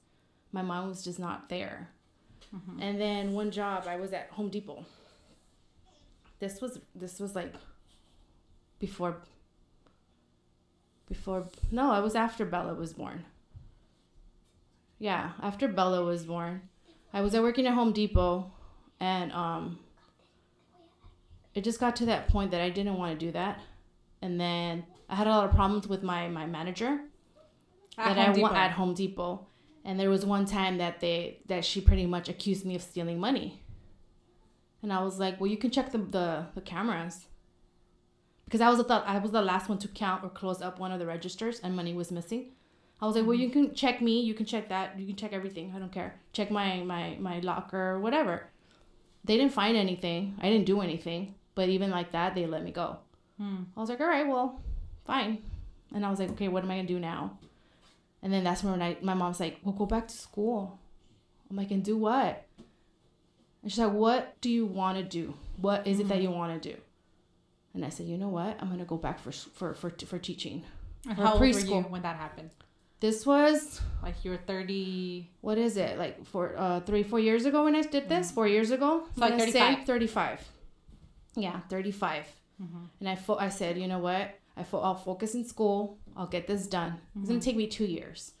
My mind was just not there. And then one job I was at Home Depot. This was this was like before before no, I was after Bella was born. Yeah, after Bella was born. I was at working at Home Depot and um it just got to that point that I didn't want to do that. And then I had a lot of problems with my my manager At that Home I Depot. at Home Depot. And there was one time that they that she pretty much accused me of stealing money. And I was like, "Well, you can check the the, the cameras." Because I was the I was the last one to count or close up one of the registers and money was missing. I was like, "Well, you can check me, you can check that, you can check everything. I don't care. Check my my my locker, or whatever." They didn't find anything. I didn't do anything, but even like that, they let me go. Hmm. I was like, all right, well, fine. And I was like, okay, what am I gonna do now? And then that's when I, my mom's like, well, go back to school. I'm like, and do what? And she's like, what do you want to do? What is it that mm-hmm. you want to do? And I said, you know what? I'm gonna go back for for for, for teaching. And for How old were you preschool. when that happened? This was Like you were 30. what is it like for uh three four years ago when I did this? Mm-hmm. Four years ago? So like I'm gonna say 35. 35. Yeah, 35. Mm-hmm. And I fo- I said, you know what? I fo- I'll focus in school. I'll get this done. It's gonna mm-hmm. take me two years.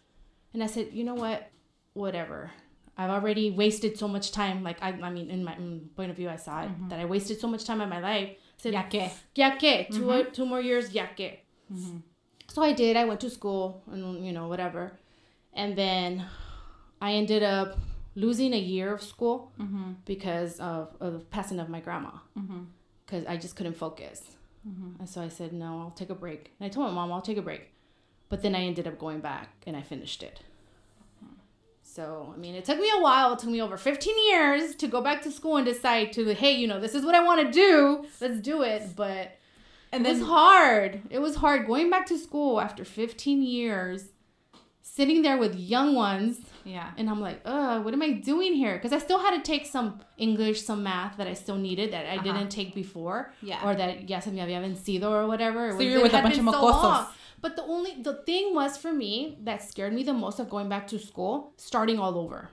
And I said, you know what? Whatever. I've already wasted so much time. Like I, I mean, in my mm, point of view, I saw it mm-hmm. that I wasted so much time in my life. I said, Ya que. ya que, 2 mm-hmm. two more years, ya que. So I did. I went to school and you know whatever, and then I ended up losing a year of school because of, of the passing of my grandma. Because I just couldn't focus, and so I said no, I'll take a break. And I told my mom I'll take a break, but then I ended up going back and I finished it. So I mean, it took me a while. It took me over 15 years to go back to school and decide to hey, you know, this is what I want to do. Let's do it. But And it then was hard. It was hard going back to school after 15 years, sitting there with young ones, yeah. and I'm like, uh, what am I doing here? Because I still had to take some English, some math that I still needed that I Uh-huh. didn't take before, Yeah. or that yes, and ya se me había vencido or whatever. So was- you were it with a bunch of been so mocosos. But the only the thing was for me that scared me the most of going back to school, starting all over.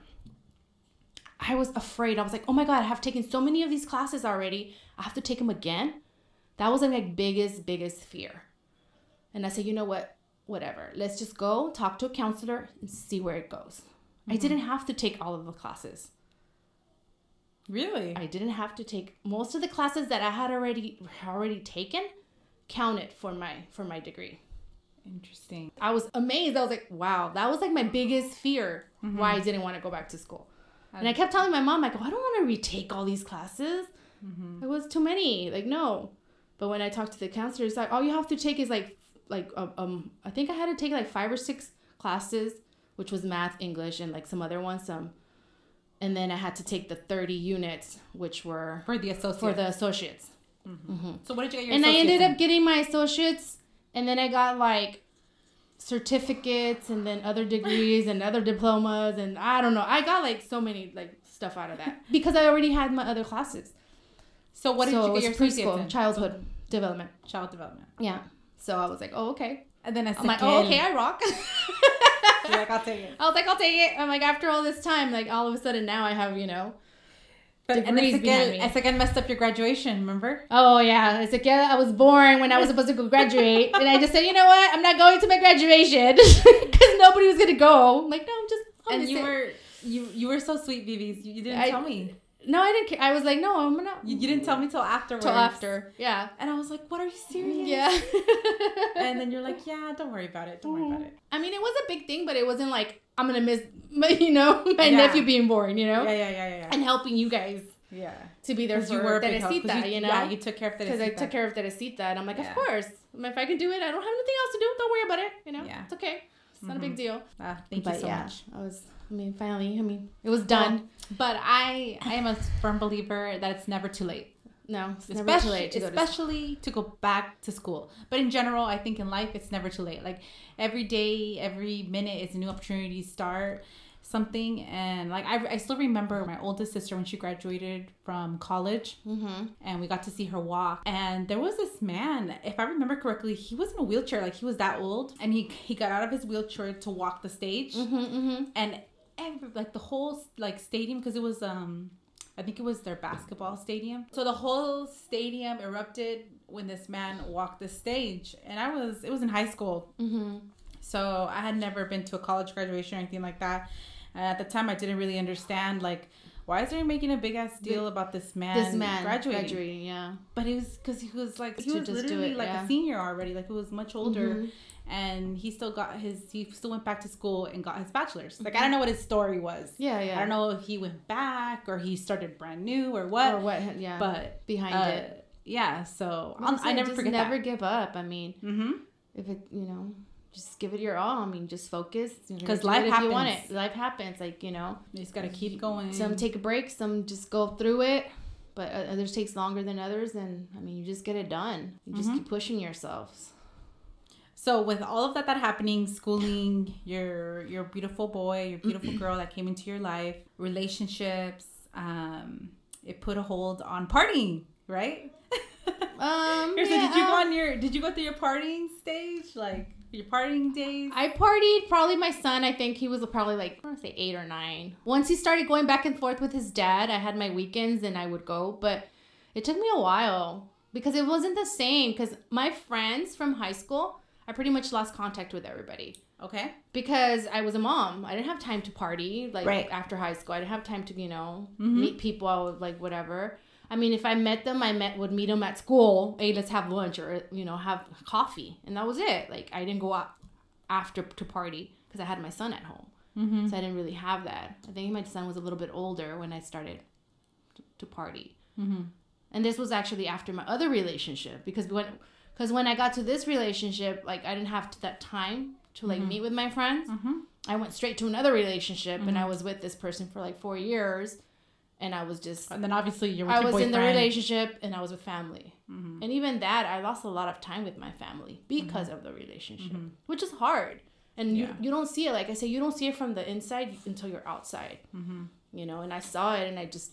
I was afraid. I was like, oh my god, I have taken so many of these classes already. I have to take them again. That was like my biggest, biggest fear. And I said, you know what? Whatever. Let's just go talk to a counselor and see where it goes. I mm-hmm. didn't have to take all of the classes. Really? I didn't have to take most of the classes that I had already already taken counted for my for my degree. Interesting. I was amazed. I was like, wow, that was like my biggest fear why I mm-hmm. didn't want to go back to school. And I kept telling my mom, like, oh, I don't want to retake all these classes. Mm-hmm. It was too many. Like, no. But when I talked to the counselor, it's like, all you have to take is like, like, um, um, I think I had to take like five or six classes, which was math, English, and like some other ones. Some, and then I had to take the thirty units, which were For the associate. for the associates. So what did you get your and I ended associates up getting my associates, and then I got like certificates, and then other degrees and other diplomas, and I don't know. I got like so many like stuff out of that because I already had my other classes. So what did so you get your preschool, in? childhood development. Child development. Yeah. So I was like, oh okay. And then I'm like, oh okay, I rock. Like, I'll take it. I was like, I'll take it. I'm like, after all this time, like all of a sudden now I have, you know. But and behind Ezequiel, me. Ezequiel messed up your graduation, remember? Oh yeah, it's like yeah, I was born when I was supposed to go graduate, and I just said, you know what, I'm not going to my graduation because nobody was gonna go. I'm like, no, I'm just I'll and you it." were you you were so sweet, BBs. You, you didn't I- tell me. No, I didn't. Care. I was like, no, I'm not. You, you didn't tell me till afterwards. till after. Yeah, And I was like, "What are you serious?" yeah. And then you're like, "Yeah, don't worry about it. Don't worry about it." I mean, it was a big thing, but it wasn't like I'm gonna miss, my, you know, my Yeah. nephew being born, you know, Yeah, yeah, yeah, yeah, yeah. and helping you guys yeah. to be there for you were a big help, 'cause Teresita, you, know. Yeah, you took care of because I took care of Teresita, and I'm like, Yeah. of course. If I can do it, I don't have anything else to do. Don't worry about it. You know, Yeah. Mm-hmm. it's okay. It's not a big deal. Ah, thank but you so much. I was. I mean, finally, I mean, it was done. But I I am a firm believer that it's never too late. no, it's never especially, too late to go to especially to go back to school. But in general, I think in life it's never too late. Like every day, every minute is a new opportunity to start. something and like I, I still remember my oldest sister when she graduated from college Mm-hmm. and we got to see her walk and there was this man if i remember correctly he was in a wheelchair like he was that old and he he got out of his wheelchair to walk the stage Mm-hmm. Mm-hmm. and every, like the whole like stadium because it was um i think it was their basketball stadium so the whole stadium erupted when this man walked the stage and i was it was in high school Mm-hmm. so I had never been to a college graduation or anything like that. And at the time, I didn't really understand like why is they making a big ass deal about this man, This man graduating? graduating, yeah. But it was because he was like he was just do literally it, like yeah. a senior already, like he was much older, Mhm. And he still got his he still went back to school and got his bachelor's. Like I don't know what his story was. Yeah, yeah. I don't know if he went back or he started brand new or what. Or what? Yeah. But behind uh, it. yeah, so said, I never just forget Never that. give up. I mean, Mm-hmm. if it, you know, just give it your all. I mean, just focus. You're gonna 'Cause do life if you want happens. it. Life happens. Like you know, You just gotta keep going. some take a break, some just go through it, but others takes longer than others. And I mean, you just get it done. You just Mhm. keep pushing yourselves. So with all of that that happening, schooling, your your beautiful boy, your beautiful girl that came into your life, relationships, um, it put a hold on partying, right? Um, Here, so yeah, did you go um, on your did you go through your partying stage, like your partying days? I partied. Probably my son. I think he was probably like I want to say eight or nine. Once he started going back and forth with his dad, I had my weekends and I would go, but it took me a while because it wasn't the same. Because my friends from high school, I pretty much lost contact with everybody Okay. because I was a mom. I didn't have time to party like Right. after high school. I didn't have time to you know Mhm. meet people. Like whatever. I mean, if I met them, I met would meet them at school. Hey, let's have lunch or you know have coffee, and that was it. Like I didn't go out after to party because I had my son at home, Mm-hmm. so I didn't really have that. I think my son was a little bit older when I started to, to party, Mm-hmm. and this was actually after my other relationship because when because when I got to this relationship, like I didn't have that time to like Mhm. meet with my friends. Mm-hmm. I went straight to another relationship, and Mhm. I was with this person for like four years, and I was just And then obviously you're with I was in the relationship and I was with family. Mhm. And even that, I lost a lot of time with my family because of the relationship, which is hard. And Yeah. you, you don't see it, like I say, you don't see it from the inside until you're outside, Mm-hmm. you know. And I saw it and I just,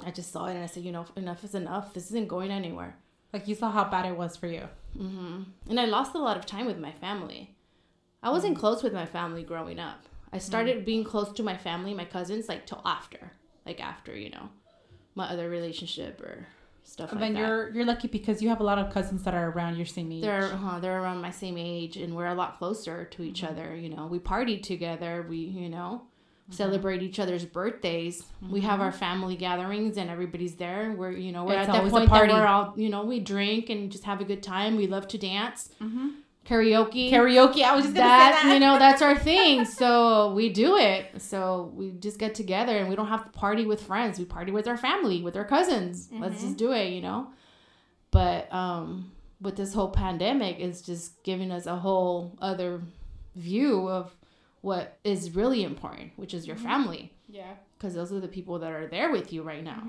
I just saw it and I said, you know, enough is enough. This isn't going anywhere. Like you saw how bad it was for you. hmm And I lost a lot of time with my family. I wasn't Mm. close with my family growing up. I started being close to my family, my cousins, like till after, like after, you know, my other relationship or stuff And like then that. you're you're lucky because you have a lot of cousins that are around your same age. They're uh, they're around my same age, and we're a lot closer to each Mm-hmm. other. You know, we party together. We you know Mm-hmm. celebrate each other's birthdays. We have our family gatherings, and everybody's there. We're you know we're It's at that point party. that we're all you know we drink and just have a good time. We love to dance, Mhm. karaoke. karaoke. I was just that, say that. you know that's our thing. So we do it. So we just get together, and we don't have to party with friends. We party with our family, with our cousins. Let's Mm-hmm. just do it. You know. But um, with this whole pandemic, it's just giving us a whole other view of what is really important, which is your Mm-hmm. family, yeah. because those are the people that are there with you right now.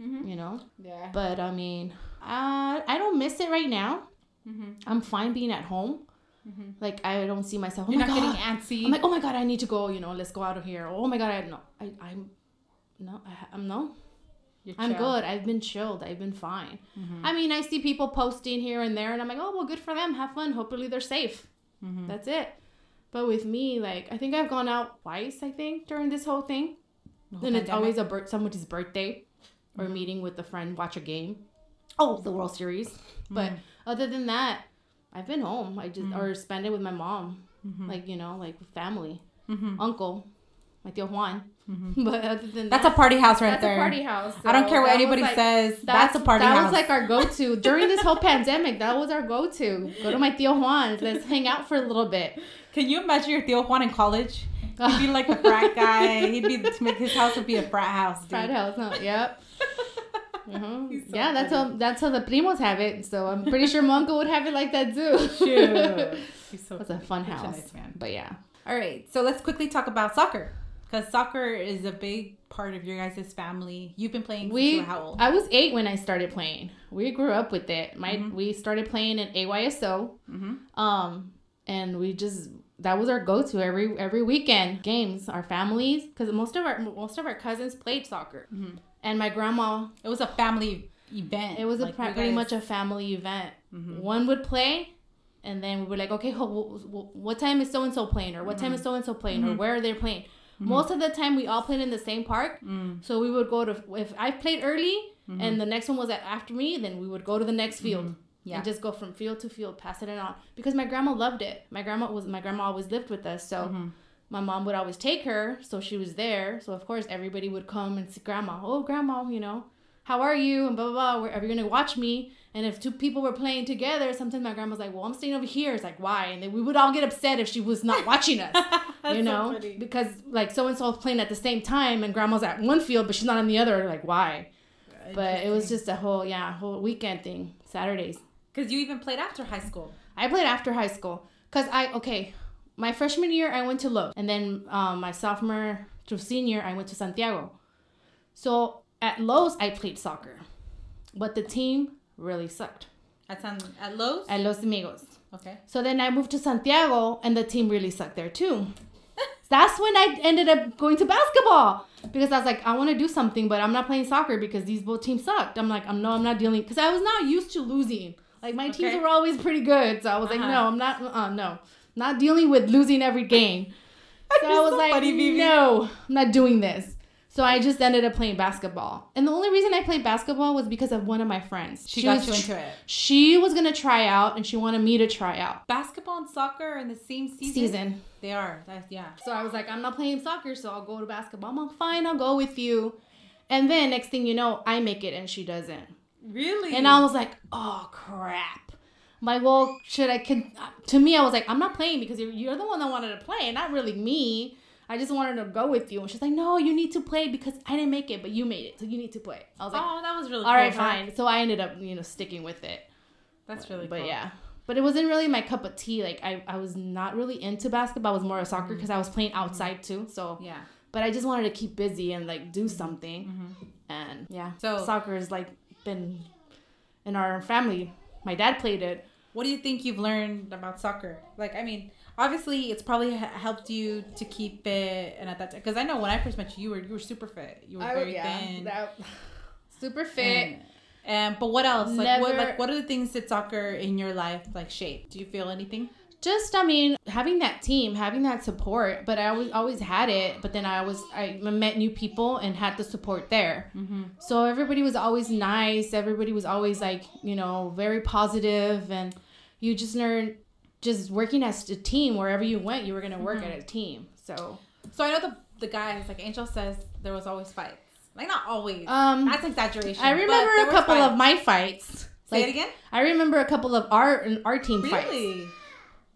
Mm-hmm. You know. Yeah. But I mean, uh, I don't miss it right now. Mm-hmm. I'm fine being at home. Mhm. Like I don't see myself. Oh You're my not God. getting antsy. I'm like, oh my god, I need to go. You know, let's go out of here. Oh my god, I no, I, I'm, no, I, I'm no, You're I'm good. I've been chilled. I've been fine. Mhm. I mean, I see people posting here and there, and I'm like, oh well, good for them. Have fun. Hopefully they're safe. Mhm. That's it. But with me, like, I think I've gone out twice. I think during this whole thing, The whole and it's always a bir- somebody's birthday or Mhm. meeting with a friend, watch a game. Oh, the World Series. But Mhm. other than that, I've been home. I just Mhm. or spend it with my mom, like you know, like family, uncle, my tío Juan. But other than that. That's that, a party house right that's there. a party house. I don't care what anybody like- says. That's, a party that house. That was like our go-to during this whole pandemic. That was our go-to. Go to my tío Juan's. Let's hang out for a little bit. Can you imagine your tío Juan in college? He'd be like the frat guy. He'd be make his house would be a frat house. Dude. Frat house, huh? Yep. Mhm. He's so yeah, that's how that's how the primos have it. So I'm pretty sure my uncle would have it like that too. Shoot. So That's a fun a house. nice man. But yeah, All right, so let's quickly talk about soccer because soccer is a big part of your guys' family. You've been playing we how old? I was eight when I started playing. We grew up with it. My Mhm. we started playing in AYSO. mm-hmm. Um, and we just that was our go-to every every weekend games. Our families, because most of our most of our cousins played soccer, mm-hmm. and my grandma. It was a family event. It was a Like, pre- pretty guys- much a family event. Mhm. One would play, and then we were like, okay, ho- wh- wh- what time is so and so playing, or what time is so and so playing, or mm-hmm. where are they playing? Mm-hmm. Most of the time, we all played in the same park. Mm. So we would go to if I played early, and the next one was at, after me, then we would go to the next field. Yeah. And just go from field to field, passing it on. Because my grandma loved it. My grandma was my grandma always lived with us, so Mm-hmm. my mom would always take her. So she was there. So of course everybody would come and see grandma. Oh, grandma, you know, how are you? And blah blah blah. Where- Are you gonna watch me? And if two people were playing together, sometimes my grandma's like, "Well, I'm staying over here." It's like, why? And then we would all get upset if she was not watching us. That's you know, funny. because like so and so playing at the same time, and grandma's at one field, but she's not on the other. Like, why? But it was just a whole yeah, whole weekend thing. Saturdays. Because you even played after high school. I played after high school because I okay, my freshman year I went to Lowe's, and then um, my sophomore to senior I went to Santiago. So at Lowe's I played soccer, but the team really sucked At San, at Lowe's. at Los Amigos. okay. So then I moved to Santiago, and the team really sucked there too. That's when I ended up going to basketball because I was like, I want to do something, but I'm not playing soccer because these both teams sucked. I'm like, I'm no, I'm not dealing because I was not used to losing. Like my teams Okay. were always pretty good, so I was like, Uh-huh. no, I'm not. Uh, no, not dealing with losing every game. So I was so like, funny, no, I'm not doing this. So I just ended up playing basketball, and the only reason I played basketball was because of one of my friends. She, got was you into it. She was gonna try out, and she wanted me to try out. Basketball and soccer are in the same season. Season. They are. That's, yeah. So I was like, I'm not playing soccer, so I'll go to basketball. I'm like, fine, I'll go with you. And then next thing you know, I make it and she doesn't. Really. And I was like, oh crap. I'm like, well, should I? Con-? To me, I was like, I'm not playing because you're, you're the one that wanted to play, not really me. I just wanted to go with you. And she's like, no, you need to play because I didn't make it, but you made it, so you need to play. I was like, Oh, that was really. all right, cool, huh? fine. So I ended up, you know, sticking with it. That's really. But cool. yeah. But it wasn't really my cup of tea. Like I, I was not really into basketball. I was more of soccer mm-hmm. because I was playing outside too. So Yeah. but I just wanted to keep busy and like do something. Mm-hmm. And yeah, So- soccer is like been in our family. My dad played it. What do you think you've learned about soccer? Like, I mean, obviously, it's probably helped you to keep fit, and at that time, because I know when I first met you, you were you were super fit. You were very thin. that- super fit. And, and but what else? Like what like what are the things that soccer in your life like shape? Do you feel anything? Just I mean, having that team, having that support. But I always always had it. But then I was I met new people and had the support there. Mm-hmm. So everybody was always nice. Everybody was always like, you know, very positive and you just learn just working as a team wherever you went, you were going to work Mm-hmm. at a team. So, So I know the the guys like Angel says there was always fights. Like not always. um That's exaggeration. I remember a couple fights. of my fights. Say Like, it again. I remember a couple of our our team fights.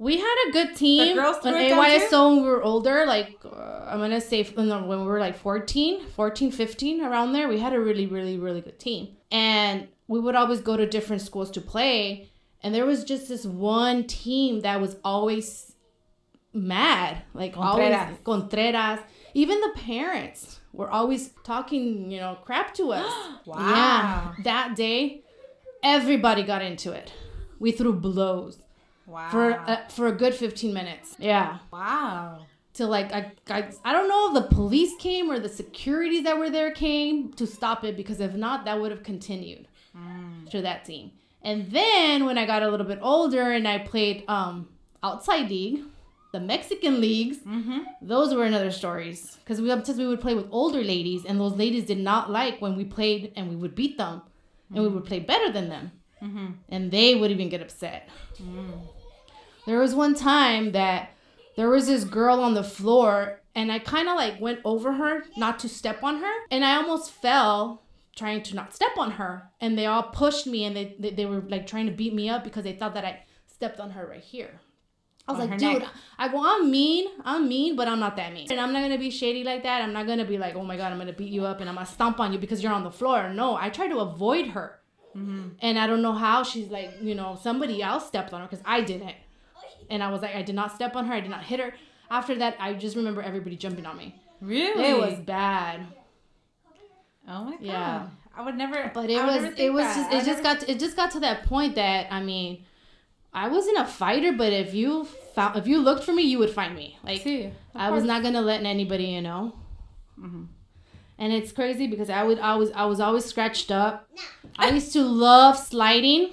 We had a good team. The girls threw when AYSO when we were older, like uh, I'm gonna say when when we were like 14, 14, 15, around there, we had a really, really, really good team. And we would always go to different schools to play. And there was just this one team that was always mad, like Contreras. always Contreras. Even the parents were always talking, you know, crap to us. Wow. Yeah, that day, everybody got into it. We threw blows Wow. for uh, for a good 15 minutes. Yeah. wow. Till like I, I I don't know if the police came or the securities that were there came to stop it because if not that would have continued to that team. And then when I got a little bit older and I played um outside league, the Mexican leagues, Mm-hmm. those were another stories because we sometimes we would play with older ladies and those ladies did not like when we played and we would beat them and we would play better than them Mm-hmm. and they would even get upset. There was one time that there was this girl on the floor and I kind of like went over her not to step on her and I almost fell trying to not step on her and they all pushed me and they they, they were like trying to beat me up because they thought that I stepped on her right here. I was On like, dude, neck. I go, I'm mean, I'm mean, but I'm not that mean. And I'm not gonna be shady like that. I'm not gonna be like, oh my god, I'm gonna beat you up and I'm gonna stomp on you because you're on the floor. No, I try to avoid her. Mm-hmm. And I don't know how she's like, you know, somebody else stepped on her because I didn't. And I was like, I did not step on her. I did not hit her. After that, I just remember everybody jumping on me. Really? It was bad. Oh my god. Yeah. I would never. But it would was it was that. just I it just never- got to, it just got to that point that I mean, I wasn't a fighter, but if you found if you looked for me, you would find me. Like Sí, of I was not gonna let anybody, you know. Mhm. And it's crazy because I would I was I was always scratched up. I used to love sliding.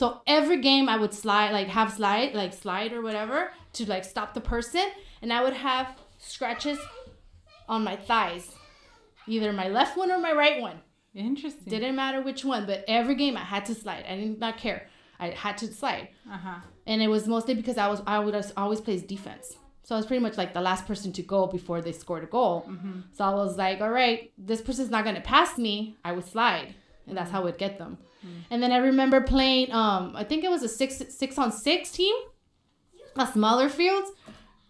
So every game I would slide like have slide like slide or whatever to like stop the person and I would have scratches on my thighs. Either my left one or my right one. Interesting. Didn't matter which one, but every game I had to slide. I did not care. I had to slide. Uh huh. And it was mostly because I was I would always play defense. So I was pretty much like the last person to go before they scored a goal. Mm-hmm. So I was like, all right, this person's not gonna pass me. I would slide, and that's how we'd get them. And then I remember playing. Um, I think it was a six six on six team, a smaller field.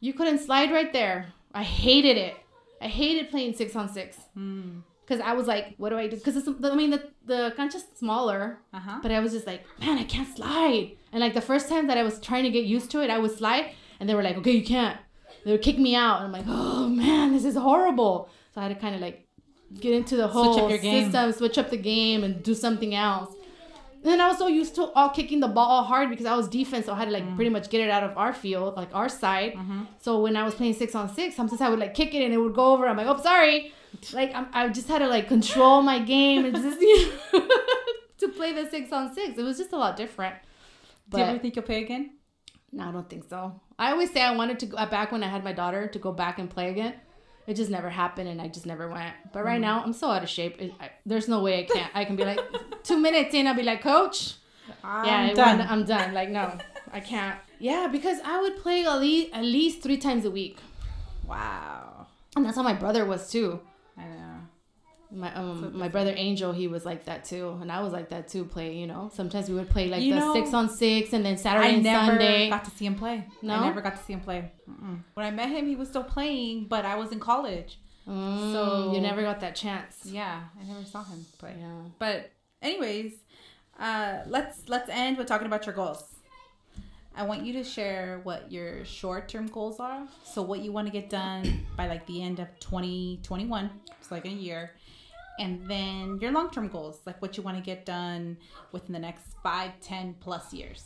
You couldn't slide right there. I hated it. I hated playing six on six Mm. because I was like, what do I do? Because I mean the the cancha's smaller, Uh huh. but I was just like, man, I can't slide. And like the first time that I was trying to get used to it, I would slide, and they were like, okay, you can't. They would kick me out, and I'm like, oh man, this is horrible. So I had to kind of like get into the whole system, switch up the game, and do something else. And then I was so used to all kicking the ball hard because I was defense, so I had to like Mm. pretty much get it out of our field, like our side. Mm-hmm. So when I was playing six on six, sometimes I would like kick it and it would go over. I'm like, oh, sorry. Like I'm, I just had to like control my game and just you know, to play the six on six. It was just a lot different. Do you ever think you'll play again? no, I don't think so. I always say I wanted to go back when I had my daughter to go back and play again. It just never happened, and I just never went. But right mm-hmm. now, I'm so out of shape. It, I, there's no way I can't. I can be like two minutes in, I'll be like, Coach, yeah, I'm I done. wanna- I'm done. Like, no, I can't. Yeah, because I would play at least at least three times a week, Wow. and that's how my brother was too. I know. My um So my brother Angel, he was like that too, and I was like that too. Play, you know. Sometimes we would play like You the know, six on six, and then Saturday I and never Sunday. got to see him play. No? I never got to see him play. Mm-mm. When I met him, he was still playing, but I was in college. Mm, So- you never got that chance. Yeah, I never saw him play. Yeah. But anyways, uh, let's let's end with talking about your goals. I want you to share what your short term goals are. So what you want to get done by like the end of 2021, it's like a year. And then your long term goals, like what you want to get done within the next five, ten plus years.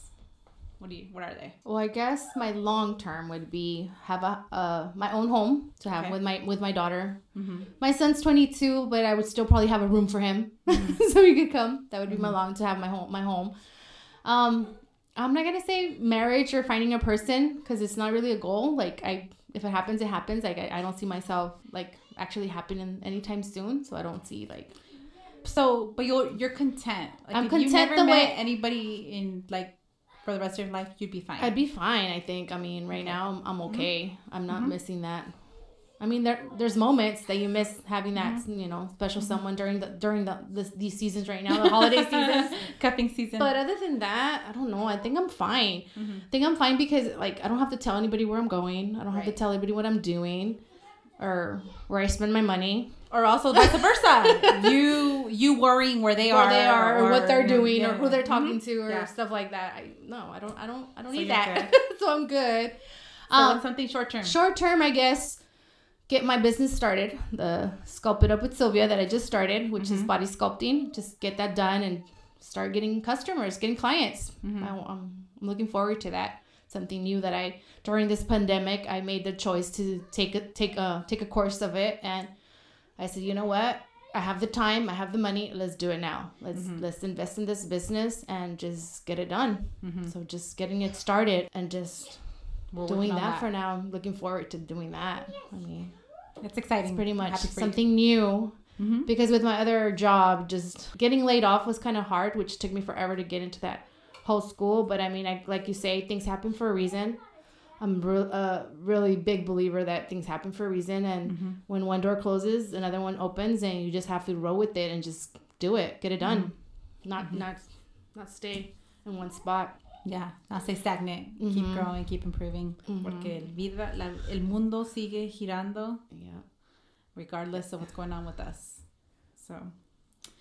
What do you what are they? Well, I guess my long term would be have a uh my own home to have Okay. with my with my daughter. Mm-hmm. My son's 22, but I would still probably have a room for him so he could come. That would be my long to have my home my home. Um I'm not going to say marriage or finding a person cuz it's not really a goal. Like I if it happens it happens. Like I, I don't see myself like actually happening anytime soon, so I don't see like So, but you're you're content. Like I'm if you never the met way- anybody in like for the rest of your life, you'd be fine. I'd be fine, I think. I mean, right now I'm, I'm mm-hmm. okay. I'm not mm-hmm. missing that. I mean, there there's moments that you miss having that, mm-hmm. you know, special someone during the during the this, these seasons right now, the holiday seasons. Cuffing season. But other than that, I don't know. I think I'm fine. Mhm. I think I'm fine because like I don't have to tell anybody where I'm going. I don't have to tell anybody what I'm doing or where I spend my money, or also vice versa. you you worrying where they where are, they are, or, what they're doing, yeah, or who they're talking Mhm. to, or Yeah. stuff like that. I no, I don't, I don't, I don't So need that. so I'm good. So Um, something short term. short term, I guess, get my business started. The sculpt it up with Sylvia that I just started, which is Mhm. body sculpting. Just get that done and start getting customers, getting clients. Mhm. I, am looking forward to that. Something new that I during this pandemic I made the choice to take a take a take a course of it, and I said, you know what. I have the time, I have the money. Let's do it now. Let's Mhm. let's invest in this business and just get it done. Mhm. So just getting it started and just We're doing working on that, for now. I'm looking forward to doing that. I mean, It's exciting. it's pretty much Happy you. something new Mhm. because with my other job, just getting laid off was kind of hard, which took me forever to get into that whole school. But I mean, I, like you say, things happen for a reason. I'm re- a really big believer that things happen for a reason, and Mhm. when one door closes, another one opens, and you just have to roll with it and just do it, get it done, not Mhm. not not stay in one spot. Yeah, not stay stagnant. Keep Mhm. growing, keep improving. Mhm. Porque el, vida, la, el mundo sigue girando Yeah. regardless of what's going on with us. So,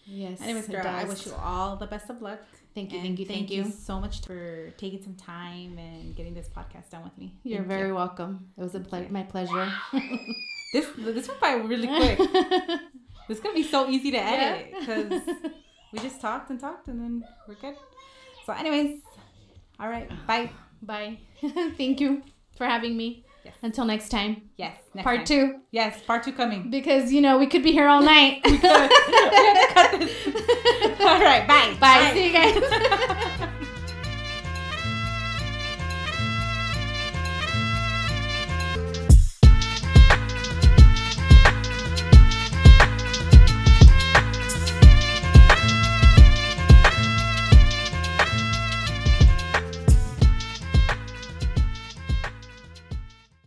Yes. anyways, girl, I wish you all the best of luck. Thank you, thank you, thank you. so much for taking some time and getting this podcast done with me. You're Thank very you. welcome. It was a ple- my pleasure. This this went by really quick. This is gonna be so easy to edit because we just talked and talked and then we're good. So, anyways, all right, bye. Bye. Thank you. for having me. Yes. Until next time, Yes. Next part time. two, Yes, part two coming. because you know we could be here all night. we have to cut this. All right. Bye. Bye. See you guys.